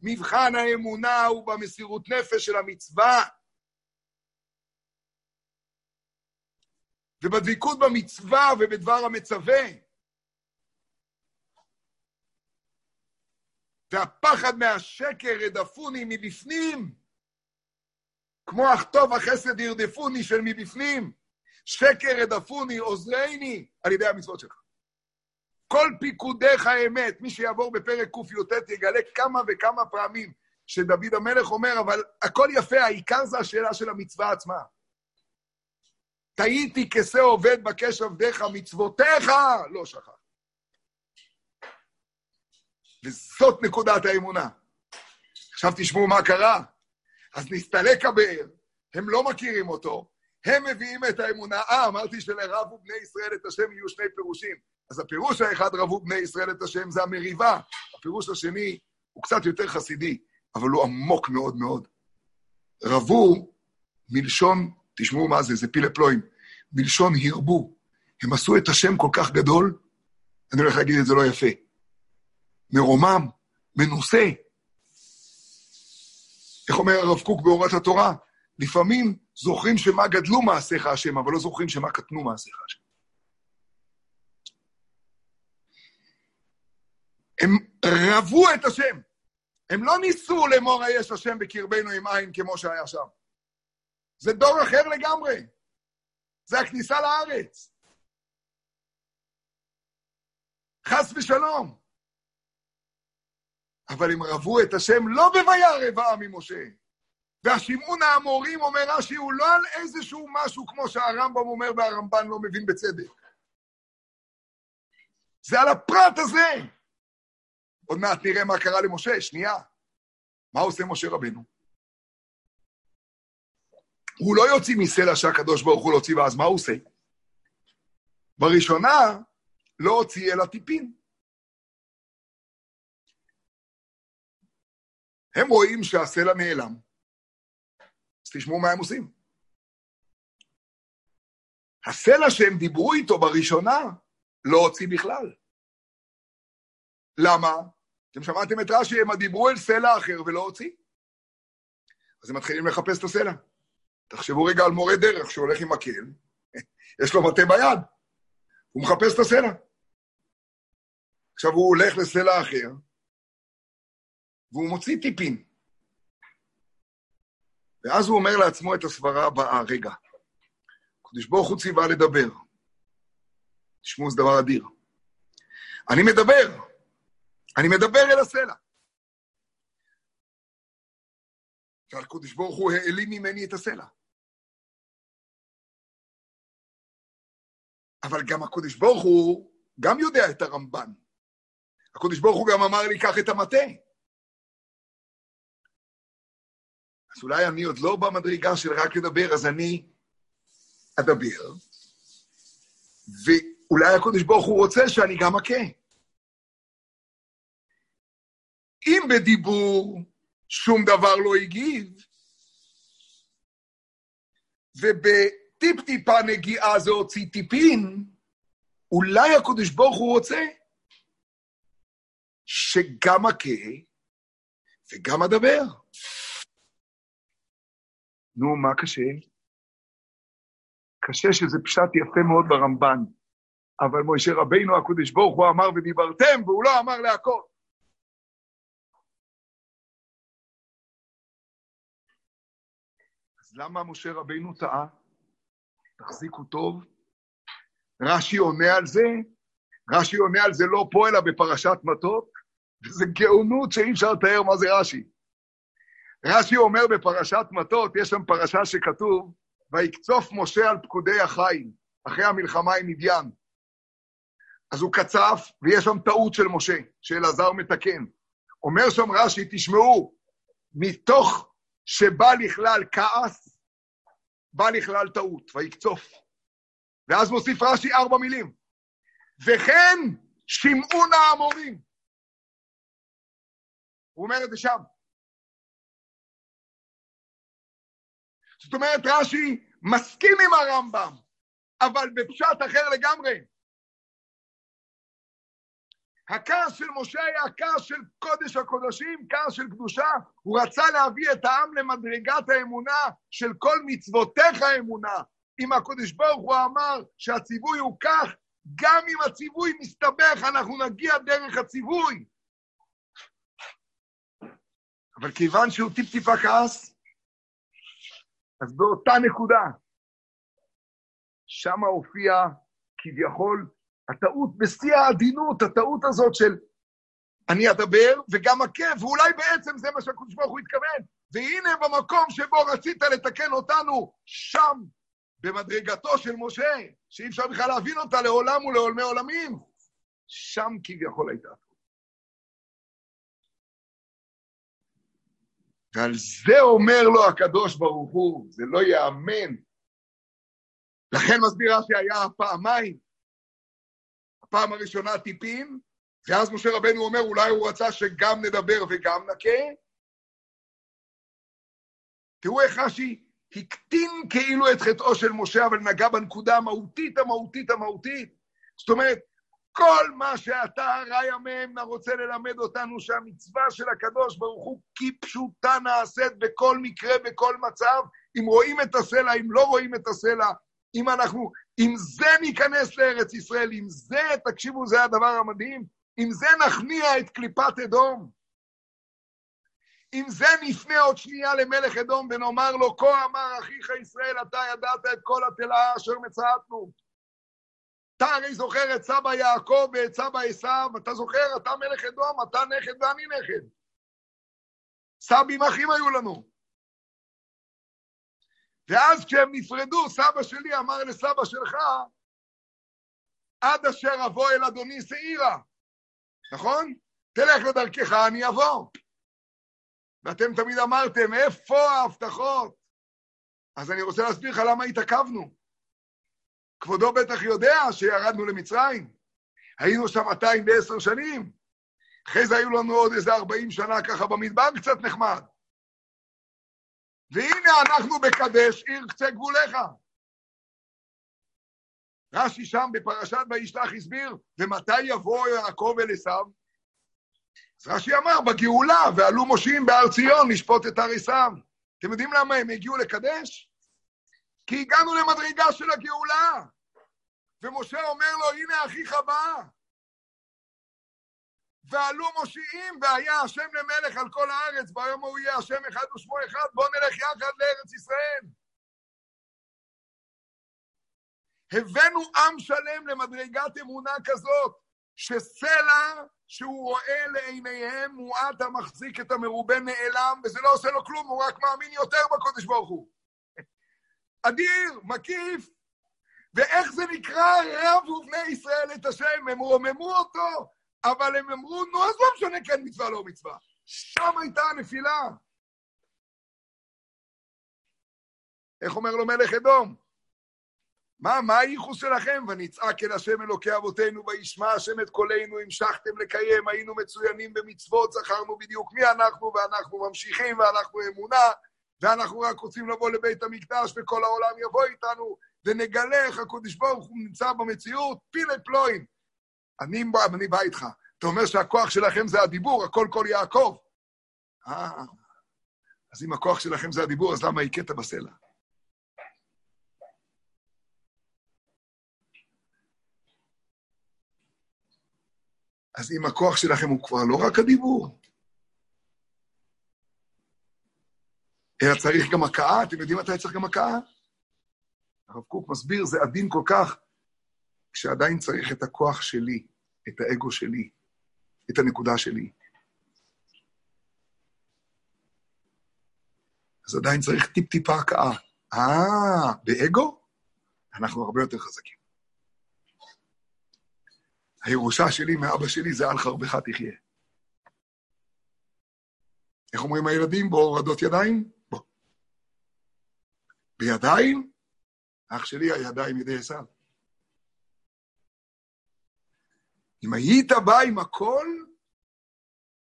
מבחן האמונה הוא במסירות נפש של המצווה. ובדביקות במצווה ובדבר המצווה. והפחד מהשקר רדפוני מבפנים. כמו הכתוב החסד ירדפוני של מבפנים, שקר רדפוני, עוזרני, על ידי המצוות שלך. כל פיקודיך אמת, מי שיעבור בפרק קי"ט יגלה כמה וכמה פעמים שדוד המלך אומר, אבל הכל יפה, העיקר זה השאלה של המצווה עצמה. טעיתי כשה עובד בקש עבדיך, מצוותיך לא שכח. וזאת נקודת האמונה. עכשיו תשמעו מה קרה. אז נסתלק הבאר, הם לא מכירים אותו, הם מביאים את האמונה. אה, אמרתי שלרבו בני ישראל את השם יהיו שני פירושים. אז הפירוש האחד, רבו בני ישראל את השם, זה המריבה. הפירוש השני הוא קצת יותר חסידי, אבל הוא עמוק מאוד מאוד. רבו מלשון, תשמעו מה זה, זה פילה פלואים, מלשון הרבו. הם עשו את השם כל כך גדול, אני הולך להגיד את זה לא יפה. מרומם, מנוסה, איך אומר הרב קוק באורת התורה? לפעמים זוכרים שמה גדלו מעשיך השם, אבל לא זוכרים שמה קטנו מעשיך השם. הם רבו את השם. הם לא ניסו לאמור היש השם בקרבנו עם עין כמו שהיה שם. זה דור אחר לגמרי. זה הכניסה לארץ. חס ושלום. אבל הם רבו את השם לא בוירא העם ממשה. והשימעון האמורים, אומר רש"י, הוא לא על איזשהו משהו כמו שהרמב"ם אומר והרמב"ן לא מבין בצדק. זה על הפרט הזה. עוד מעט נראה מה קרה למשה, שנייה. מה עושה משה רבנו? הוא לא יוציא מסלע שהקדוש ברוך הוא לא הוציא, ואז מה הוא עושה? בראשונה, לא הוציא אלא טיפין. הם רואים שהסלע נעלם. אז תשמעו מה הם עושים. הסלע שהם דיברו איתו בראשונה, לא הוציא בכלל. למה? אתם שמעתם את רש"י, הם דיברו אל סלע אחר ולא הוציא. אז הם מתחילים לחפש את הסלע. תחשבו רגע על מורה דרך שהולך עם מקל, יש לו מטה ביד, הוא מחפש את הסלע. עכשיו הוא הולך לסלע אחר, והוא מוציא טיפין. ואז הוא אומר לעצמו את הסברה הבאה, רגע, הקדוש ברוך הוא ציווה לדבר. תשמעו, זה דבר אדיר. אני מדבר, אני מדבר אל הסלע. והקדוש ברוך הוא העלים ממני את הסלע. אבל גם הקדוש ברוך הוא גם יודע את הרמב"ן. הקדוש ברוך הוא גם אמר לי, קח את המטה. אז אולי אני עוד לא במדרגה של רק לדבר, אז אני אדבר, ואולי הקדוש ברוך הוא רוצה שאני גם אכה. אם בדיבור שום דבר לא הגיב, ובטיפ-טיפה נגיעה זה הוציא טיפין, אולי הקדוש ברוך הוא רוצה שגם הכה וגם אדבר. נו, מה קשה? קשה שזה פשט יפה מאוד ברמב"ן, אבל משה רבינו הקדוש ברוך הוא אמר ודיברתם, והוא לא אמר להכל. אז למה משה רבינו טעה? תחזיקו טוב. רש"י עונה על זה, רש"י עונה על זה לא פה, אלא בפרשת מטות, וזו גאונות שאי אפשר לתאר מה זה רש"י. רש"י אומר בפרשת מטות, יש שם פרשה שכתוב, ויקצוף משה על פקודי החיים, אחרי המלחמה עם מדיין. אז הוא קצף, ויש שם טעות של משה, שאלעזר מתקן. אומר שם רש"י, תשמעו, מתוך שבא לכלל כעס, בא לכלל טעות, ויקצוף. ואז מוסיף רש"י ארבע מילים. וכן שמעו נא המורים. הוא אומר את זה שם. זאת אומרת, רש"י מסכים עם הרמב"ם, אבל בפשט אחר לגמרי. הכעס של משה היה כעס של קודש הקודשים, כעס של קדושה. הוא רצה להביא את העם למדרגת האמונה של כל מצוותיך האמונה. אם הקודש ברוך הוא אמר שהציווי הוא כך, גם אם הציווי מסתבך, אנחנו נגיע דרך הציווי. אבל כיוון שהוא טיפ-טיפה כעס, אז באותה נקודה, שם הופיע כביכול הטעות בשיא העדינות, הטעות הזאת של אני אדבר וגם עקב, ואולי בעצם זה מה שהקדוש ברוך הוא התכוון. והנה במקום שבו רצית לתקן אותנו, שם, במדרגתו של משה, שאי אפשר בכלל להבין אותה לעולם ולעולמי עולמים, שם כביכול הייתה. ועל זה אומר לו הקדוש ברוך הוא, זה לא ייאמן. לכן מסבירה שהיה פעמיים. הפעם הראשונה טיפים, ואז משה רבנו אומר, אולי הוא רצה שגם נדבר וגם נכה. תראו איך רש"י הקטין כאילו את חטאו של משה, אבל נגע בנקודה המהותית, המהותית, המהותית. זאת אומרת, כל מה שאתה, ראי המם, רוצה ללמד אותנו שהמצווה של הקדוש ברוך הוא כפשוטה נעשית בכל מקרה, בכל מצב, אם רואים את הסלע, אם לא רואים את הסלע, אם אנחנו, אם זה ניכנס לארץ ישראל, אם זה, תקשיבו, זה הדבר המדהים, אם זה נכניע את קליפת אדום, אם זה נפנה עוד שנייה למלך אדום ונאמר לו, כה אמר אחיך ישראל, אתה ידעת את כל התלאה אשר מצאתנו. אתה הרי זוכר את סבא יעקב ואת סבא עשיו, אתה זוכר, אתה מלך אדום, אתה נכד ואני נכד. סבים אחים היו לנו. ואז כשהם נפרדו, סבא שלי אמר לסבא שלך, עד אשר אבוא אל אדוני שעירה, נכון? תלך לדרכך, אני אבוא. ואתם תמיד אמרתם, איפה ההבטחות? אז אני רוצה להסביר לך למה התעכבנו. כבודו בטח יודע שירדנו למצרים. היינו שם 210 שנים. אחרי זה היו לנו עוד איזה 40 שנה ככה במדבר, קצת נחמד. והנה אנחנו בקדש, עיר קצה גבוליך. רש"י שם בפרשת וישלח הסביר, ומתי יבוא יעקב אל עשיו? אז רש"י אמר, בגאולה, ועלו מושיעים בהר ציון לשפוט את הר עשיו. אתם יודעים למה הם הגיעו לקדש? כי הגענו למדרגה של הגאולה. ומשה אומר לו, הנה אחיך בא. ועלו מושיעים, והיה השם למלך על כל הארץ, ביום ההוא יהיה השם אחד ושמו אחד, בואו נלך יחד לארץ ישראל. הבאנו עם שלם למדרגת אמונה כזאת, שסלע שהוא רואה לעיניהם מועט המחזיק את המרובה נעלם, וזה לא עושה לו כלום, הוא רק מאמין יותר בקודש ברוך הוא. אדיר, מקיף, ואיך זה נקרא רב ובני ישראל את השם, הם רוממו אותו, אבל הם אמרו, נו, אז לא משנה כן מצווה, לא מצווה. שם הייתה הנפילה. איך אומר לו מלך אדום? מה, מה הייחוס שלכם? ונצעק אל השם אלוקי אבותינו, וישמע השם את קולנו, המשכתם לקיים, היינו מצוינים במצוות, זכרנו בדיוק מי אנחנו, ואנחנו ממשיכים, ואנחנו אמונה, ואנחנו רק רוצים לבוא לבית המקדש וכל העולם יבוא איתנו, ונגלה איך הקודש ברוך הוא נמצא במציאות, פילי פלואים. אני, אני בא איתך. אתה אומר שהכוח שלכם זה הדיבור, הכל כל יעקב. אה, אז אם הכוח שלכם זה הדיבור, אז למה הכית בסלע? אז אם הכוח שלכם הוא כבר לא רק הדיבור, אלא צריך גם הכאה, אתם יודעים מתי צריך גם הכאה? הרב קוק מסביר, זה עדין כל כך, כשעדיין צריך את הכוח שלי, את האגו שלי, את הנקודה שלי. אז עדיין צריך טיפ-טיפה הכאה. אה, באגו? אנחנו הרבה יותר חזקים. הירושה שלי מאבא שלי זה על חרבך תחיה. איך אומרים הילדים? בואו הורדות ידיים? בידיים? אח שלי, הידיים ידי עשיו. אם היית בא עם הכל,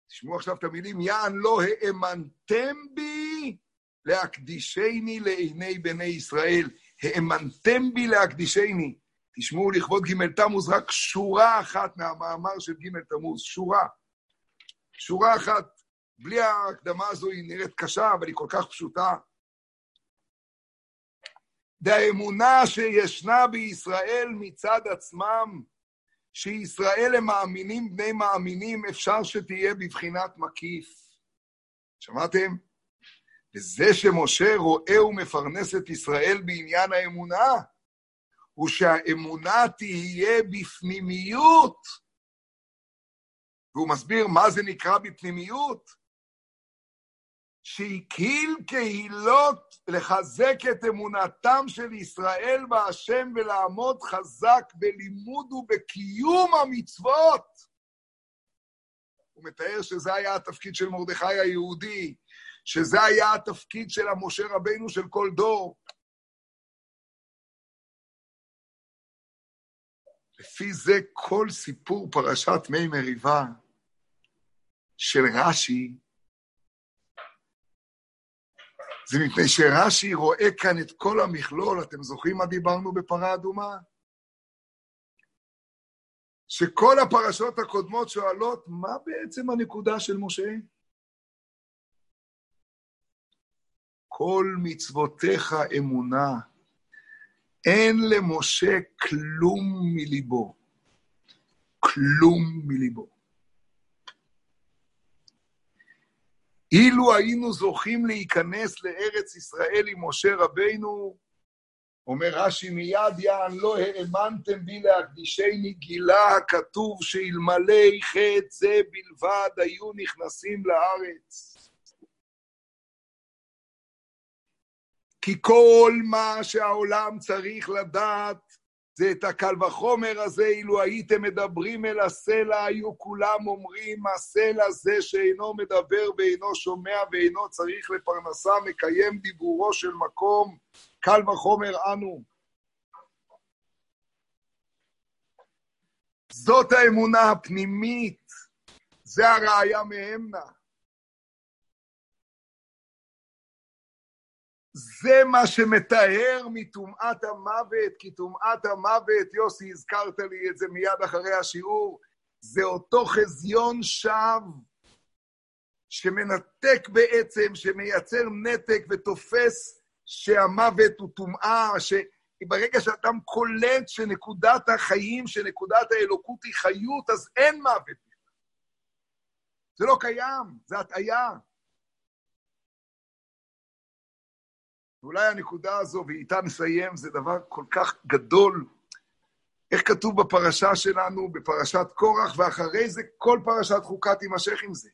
תשמעו עכשיו את המילים, יען לא האמנתם בי להקדישני לעיני בני ישראל. האמנתם בי להקדישני. תשמעו, לכבוד ג' תמוז, רק שורה אחת מהמאמר של ג' תמוז, שורה. שורה אחת, בלי ההקדמה הזו היא נראית קשה, אבל היא כל כך פשוטה. והאמונה שישנה בישראל מצד עצמם, שישראל הם מאמינים בני מאמינים, אפשר שתהיה בבחינת מקיף. שמעתם? וזה שמשה רואה ומפרנס את ישראל בעניין האמונה, הוא שהאמונה תהיה בפנימיות. והוא מסביר מה זה נקרא בפנימיות. שהקהיל קהילות לחזק את אמונתם של ישראל בהשם ולעמוד חזק בלימוד ובקיום המצוות. הוא מתאר שזה היה התפקיד של מרדכי היהודי, שזה היה התפקיד של המשה רבנו של כל דור. לפי זה כל סיפור פרשת מי מריבה של רש"י, זה מפני שרש"י רואה כאן את כל המכלול, אתם זוכרים מה דיברנו בפרה אדומה? שכל הפרשות הקודמות שואלות, מה בעצם הנקודה של משה? כל מצוותיך אמונה. אין למשה כלום מליבו. כלום מליבו. אילו היינו זוכים להיכנס לארץ ישראל עם משה רבינו, אומר רש"י, מיד יען לא האמנתם בי להקדישני, גילה הכתוב שאלמלא חטא זה בלבד היו נכנסים לארץ. כי כל מה שהעולם צריך לדעת זה את הקל וחומר הזה, אילו הייתם מדברים אל הסלע, היו כולם אומרים, הסלע זה שאינו מדבר ואינו שומע ואינו צריך לפרנסה, מקיים דיבורו של מקום, קל וחומר אנו. זאת האמונה הפנימית, זה הראיה מהמנה. זה מה שמטהר מטומאת המוות, כי טומאת המוות, יוסי, הזכרת לי את זה מיד אחרי השיעור, זה אותו חזיון שווא שמנתק בעצם, שמייצר נתק ותופס שהמוות הוא טומאה, שברגע שאדם קולט שנקודת החיים, שנקודת האלוקות היא חיות, אז אין מוות. זה לא קיים, זה הטעיה. ואולי הנקודה הזו, ואיתה נסיים, זה דבר כל כך גדול. איך כתוב בפרשה שלנו, בפרשת קורח, ואחרי זה כל פרשת חוקה תימשך עם זה.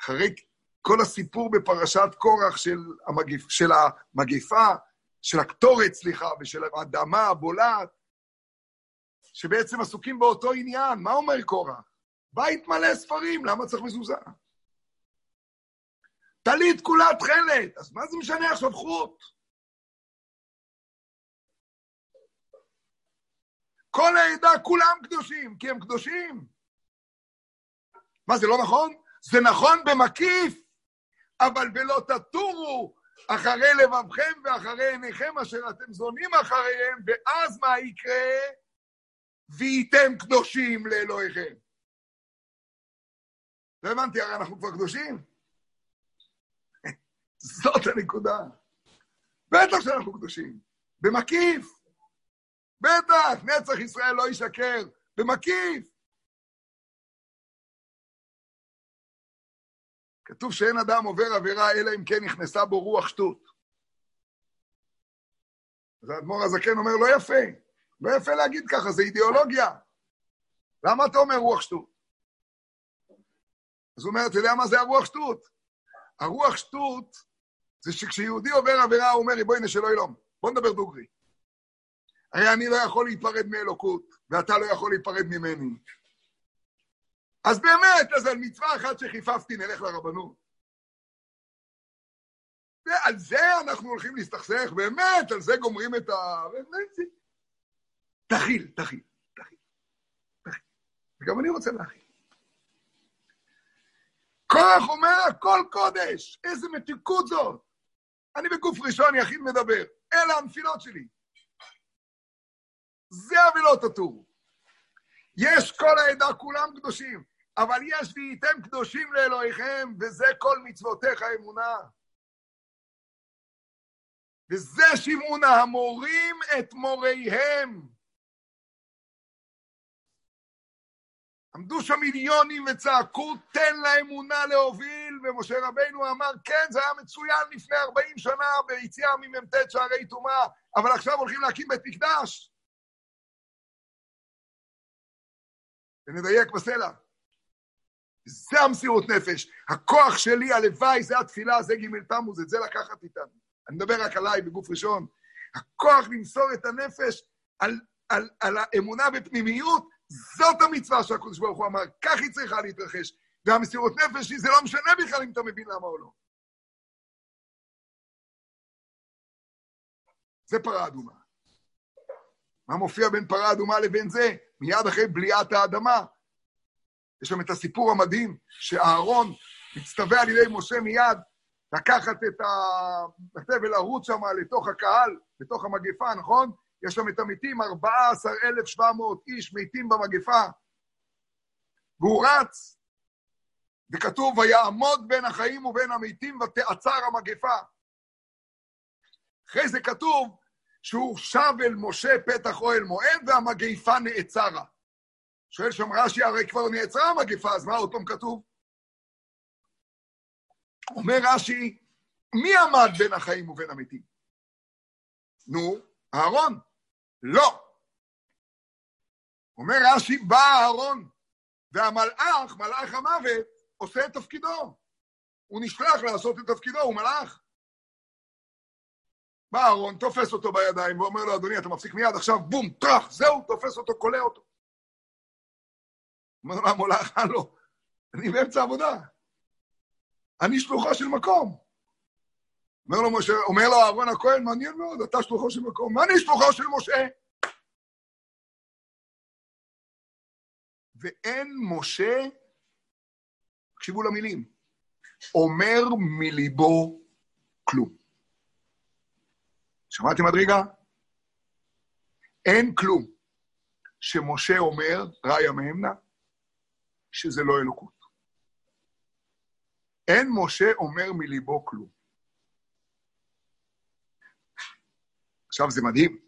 אחרי כל הסיפור בפרשת קורח של, המגפ, של המגפה, של הקטורת, סליחה, ושל האדמה הבולעת, שבעצם עסוקים באותו עניין. מה אומר קורח? בית מלא ספרים, למה צריך מזוזה? טלית כולה תכלת, אז מה זה משנה עכשיו חוט? כל העדה כולם קדושים, כי הם קדושים. מה, זה לא נכון? זה נכון במקיף. אבל ולא תטורו אחרי לבבכם ואחרי עיניכם אשר אתם זונים אחריהם, ואז מה יקרה? והייתם קדושים לאלוהיכם. לא הבנתי, הרי אנחנו כבר קדושים. זאת הנקודה. בטח שאנחנו קדושים. במקיף. בטח, נצח ישראל לא ישקר. במקיף. כתוב שאין אדם עובר עבירה אלא אם כן נכנסה בו רוח שטות. אז האדמו"ר הזקן אומר, לא יפה. לא יפה להגיד ככה, זה אידיאולוגיה. למה אתה אומר רוח שטות? אז הוא אומר, אתה יודע מה זה הרוח שטות? הרוח שטות זה שכשיהודי עובר עבירה, הוא אומר, ריבונו שלא ילום. בוא נדבר דוגרי. הרי אני לא יכול להיפרד מאלוקות, ואתה לא יכול להיפרד ממני. אז באמת, אז על מצווה אחת שחיפפתי, נלך לרבנות. ועל זה אנחנו הולכים להסתכסך, באמת, על זה גומרים את ה... תכיל, תכיל, תכיל, תכיל. וגם אני רוצה להכיל. כוח אומר הכל קודש, איזה מתיקות זאת. אני בגוף ראשון יחיד מדבר, אלה הנפילות שלי. זה אבילות הטור. יש כל העדה, כולם קדושים, אבל יש והייתם קדושים לאלוהיכם, וזה כל מצוותיך אמונה. וזה שמעונה המורים את מוריהם. עמדו שם מיליונים וצעקו, תן לאמונה להוביל, ומשה רבנו אמר, כן, זה היה מצוין לפני 40 שנה ביציאה ממ"ט שערי טומאה, אבל עכשיו הולכים להקים בית מקדש. ונדייק בסלע. זה המסירות נפש. הכוח שלי, הלוואי, זה התפילה, זה ג' תמוז, את זה לקחת איתנו. אני מדבר רק עליי בגוף ראשון. הכוח למסור את הנפש על, על, על האמונה בפנימיות, זאת המצווה שהקדוש ברוך הוא אמר, כך היא צריכה להתרחש. והמסירות נפש היא, זה לא משנה בכלל אם אתה מבין למה או לא. זה פרה אדומה. מה מופיע בין פרה אדומה לבין זה? מיד אחרי בליעת האדמה. יש שם את הסיפור המדהים, שאהרון מצטווה על ידי משה מיד לקחת את המטה ולרוץ שם לתוך הקהל, לתוך המגפה, נכון? יש שם את המתים, 14,700 איש מתים במגפה. והוא רץ, וכתוב, ויעמוד בין החיים ובין המתים ותעצר המגפה. אחרי זה כתוב שהוא שב אל משה פתח אוהל מועד והמגפה נעצרה. שואל שם רש"י, הרי כבר נעצרה המגפה, אז מה עוד פעם כתוב? אומר רש"י, מי עמד בין החיים ובין המתים? נו, אהרון. לא. אומר רש"י, בא אהרון, והמלאך, מלאך המוות, עושה את תפקידו. הוא נשלח לעשות את תפקידו, הוא מלאך. בא אהרון, תופס אותו בידיים ואומר לו, אדוני, אתה מפסיק מיד, עכשיו בום, טראח, זהו, תופס אותו, כולא אותו. אומר לו המולך, הלו, אני באמצע עבודה. אני שלוחו של מקום. אומר לו, משה, אומר לו אהרון הכהן, מעניין מאוד, אתה שלוחו של מקום. מה אני שלוחו של משה? ואין משה, תקשיבו למילים, אומר מליבו כלום. שמעתי מדרגה? אין כלום שמשה אומר, ראיה מהמנה, שזה לא אלוקות. אין משה אומר מליבו כלום. עכשיו זה מדהים.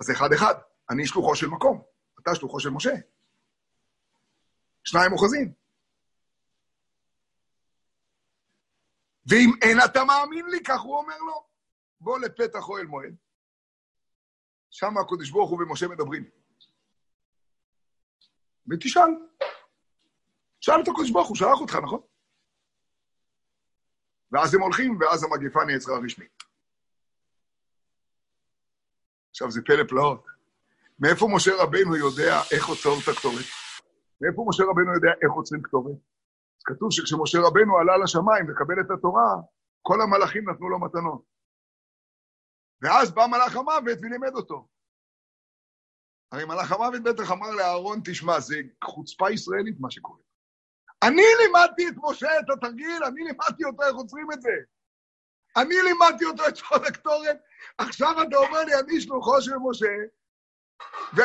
אז אחד-אחד, אני שלוחו של מקום, אתה שלוחו של משה. שניים אוחזים. ואם אין אתה מאמין לי, כך הוא אומר לו, בוא לפתח אוהל מועד. שם הקדוש ברוך הוא ומשה מדברים. ותשאל. שאל את הקדוש ברוך הוא, שלח אותך, נכון? ואז הם הולכים, ואז המגפה נעצרה רשמית. עכשיו, זה פלא פלאות. מאיפה משה רבנו יודע איך עוצרים את הכתובת? מאיפה משה רבנו יודע איך עוצרים כתובת? אז כתוב שכשמשה רבנו עלה לשמיים לקבל את התורה, כל המלאכים נתנו לו מתנות. ואז בא מלאך המוות ולימד אותו. הרי מלאך המוות בטח אמר לאהרון, תשמע, זה חוצפה ישראלית מה שקורה. אני לימדתי את משה את התרגיל, אני לימדתי אותו איך עוצרים את זה. אני לימדתי אותו את כל הקטורת, עכשיו אתה אומר לי, אני שלוחו של משה, ו...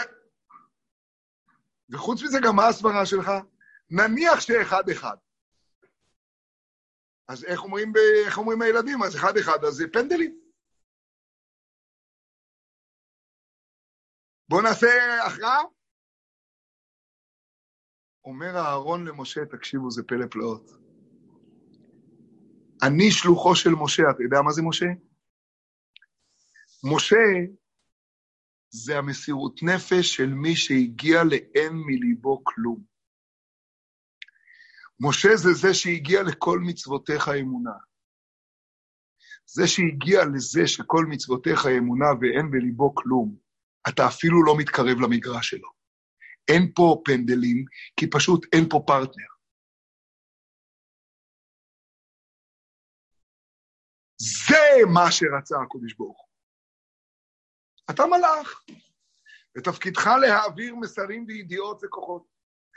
וחוץ מזה, גם מה הסברה שלך? נניח שאחד-אחד. אז איך אומרים, ב... איך אומרים הילדים? אז אחד-אחד, אז זה פנדלים. בואו נעשה הכרעה. אומר אהרון למשה, תקשיבו, זה פלא פלאות. אני שלוחו של משה, אתה יודע מה זה משה? משה זה המסירות נפש של מי שהגיע לאין מליבו כלום. משה זה זה שהגיע לכל מצוותיך אמונה. זה שהגיע לזה שכל מצוותיך אמונה ואין בליבו כלום, אתה אפילו לא מתקרב למגרש שלו. אין פה פנדלים, כי פשוט אין פה פרטנר. זה מה שרצה הקדוש ברוך הוא. אתה מלאך, ותפקידך להעביר מסרים וידיעות וכוחות.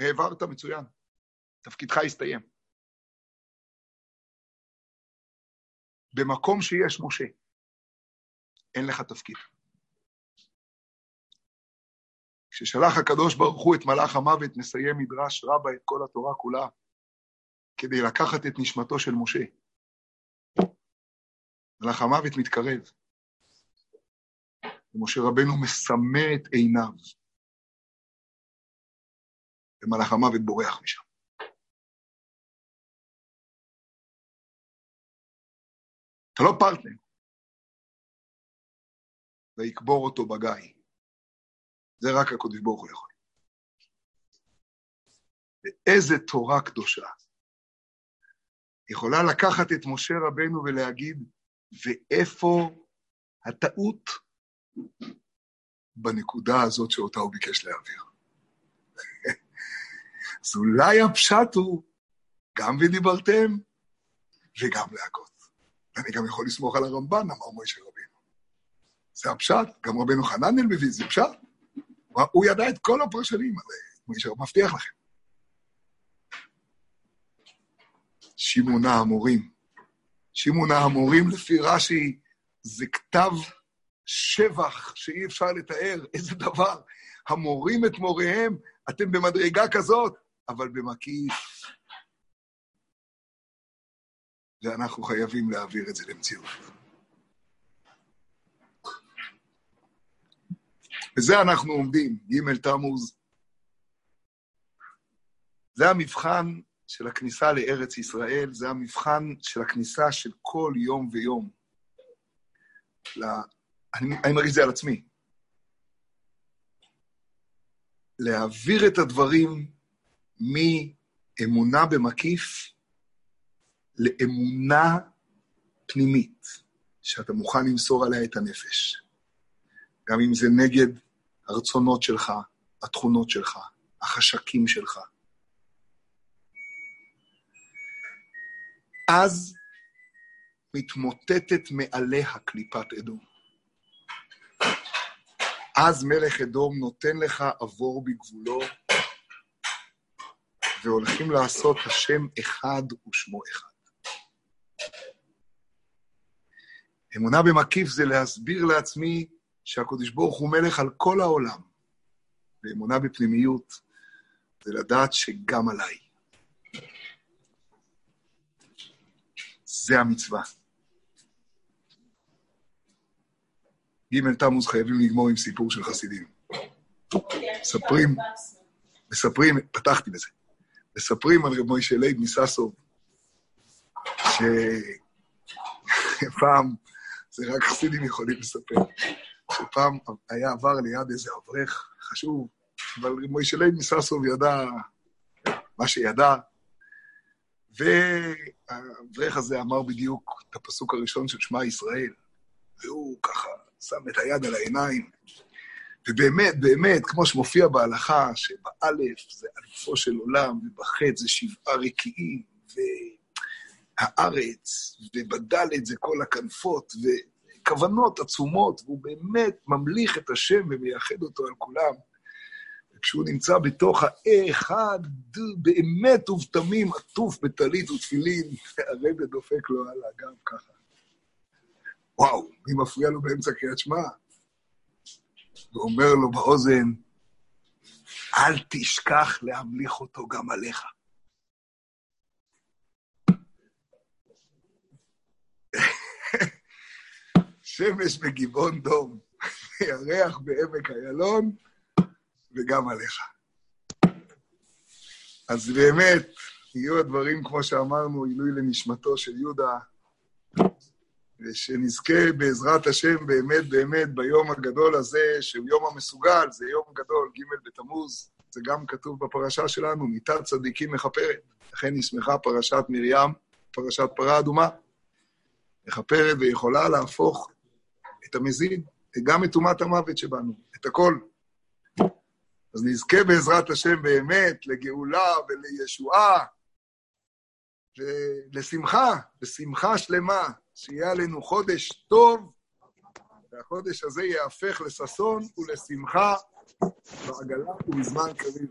העברת מצוין, תפקידך הסתיים. במקום שיש משה, אין לך תפקיד. כששלח הקדוש ברוך הוא את מלאך המוות, נסיים מדרש רבה את כל התורה כולה, כדי לקחת את נשמתו של משה. מלאך המוות מתקרב, ומשה רבנו מסמא את עיניו, ומלאך המוות בורח משם. אתה לא פרטנר, ויקבור אותו בגיא. זה רק הקדוש ברוך הוא יכול. ואיזה תורה קדושה. יכולה לקחת את משה רבנו ולהגיד, ואיפה הטעות? בנקודה הזאת שאותה הוא ביקש להעביר. אז אולי הפשט הוא גם ודיברתם וגם להכות. ואני גם יכול לסמוך על הרמב"ן, אמר מוישה רבינו. זה הפשט, גם רבנו חננאל מביא, זה פשט. הוא ידע את כל הפרשנים, מוישה מבטיח לכם. שמעונה המורים. שמעונה המורים, לפי רש"י, זה כתב שבח שאי אפשר לתאר, איזה דבר. המורים את מוריהם, אתם במדרגה כזאת, אבל במקיף. ואנחנו חייבים להעביר את זה למציאות. וזה אנחנו עומדים, ג' תמוז. זה המבחן של הכניסה לארץ ישראל, זה המבחן של הכניסה של כל יום ויום. לה... אני, אני מרגיש את זה על עצמי. להעביר את הדברים מאמונה במקיף לאמונה פנימית, שאתה מוכן למסור עליה את הנפש. גם אם זה נגד הרצונות שלך, התכונות שלך, החשקים שלך. אז מתמוטטת מעליה קליפת אדום. אז מלך אדום נותן לך עבור בגבולו, והולכים לעשות השם אחד ושמו אחד. אמונה במקיף זה להסביר לעצמי שהקדוש ברוך הוא מלך על כל העולם, ואמונה בפנימיות זה לדעת שגם עליי. זה המצווה. ג' תמוז חייבים לגמור עם סיפור של חסידים. מספרים, מספרים, פתחתי בזה, מספרים על רב מוישה לייב מססוב, שפעם, זה רק חסידים יכולים לספר, שפעם היה עבר ליד איזה אברך חשוב, אבל רב מוישה לייב מססוב ידע מה שידע, והאברך הזה אמר בדיוק את הפסוק הראשון של שמע ישראל, והוא ככה שם את היד על העיניים. ובאמת, באמת, כמו שמופיע בהלכה, שבאלף זה אלופו של עולם, ובחי"ת זה שבעה רקיעים, והארץ, ובדלת זה כל הכנפות, וכוונות עצומות, והוא באמת ממליך את השם ומייחד אותו על כולם. כשהוא נמצא בתוך האחד, באמת ובתמים, עטוף בטלית ותפילין, הרבי דופק לו על הגב ככה. וואו, מי מפריע לו באמצע קריאת שמע? ואומר לו באוזן, אל תשכח להמליך אותו גם עליך. שמש בגבעון דום, ירח בעמק איילון, וגם עליך. אז באמת, יהיו הדברים, כמו שאמרנו, עילוי לנשמתו של יהודה, ושנזכה בעזרת השם באמת באמת ביום הגדול הזה, שהוא יום המסוגל, זה יום גדול, ג' בתמוז, זה גם כתוב בפרשה שלנו, מיתת צדיקים מכפרת. לכן נשמחה פרשת מרים, פרשת פרה אדומה. מכפרת ויכולה להפוך את המזיד, וגם את טומאת המוות שבנו, את הכל. אז נזכה בעזרת השם באמת לגאולה ולישועה ולשמחה, לשמחה שלמה, שיהיה עלינו חודש טוב, והחודש הזה יהפך לששון ולשמחה בעגלה ובזמן קריב.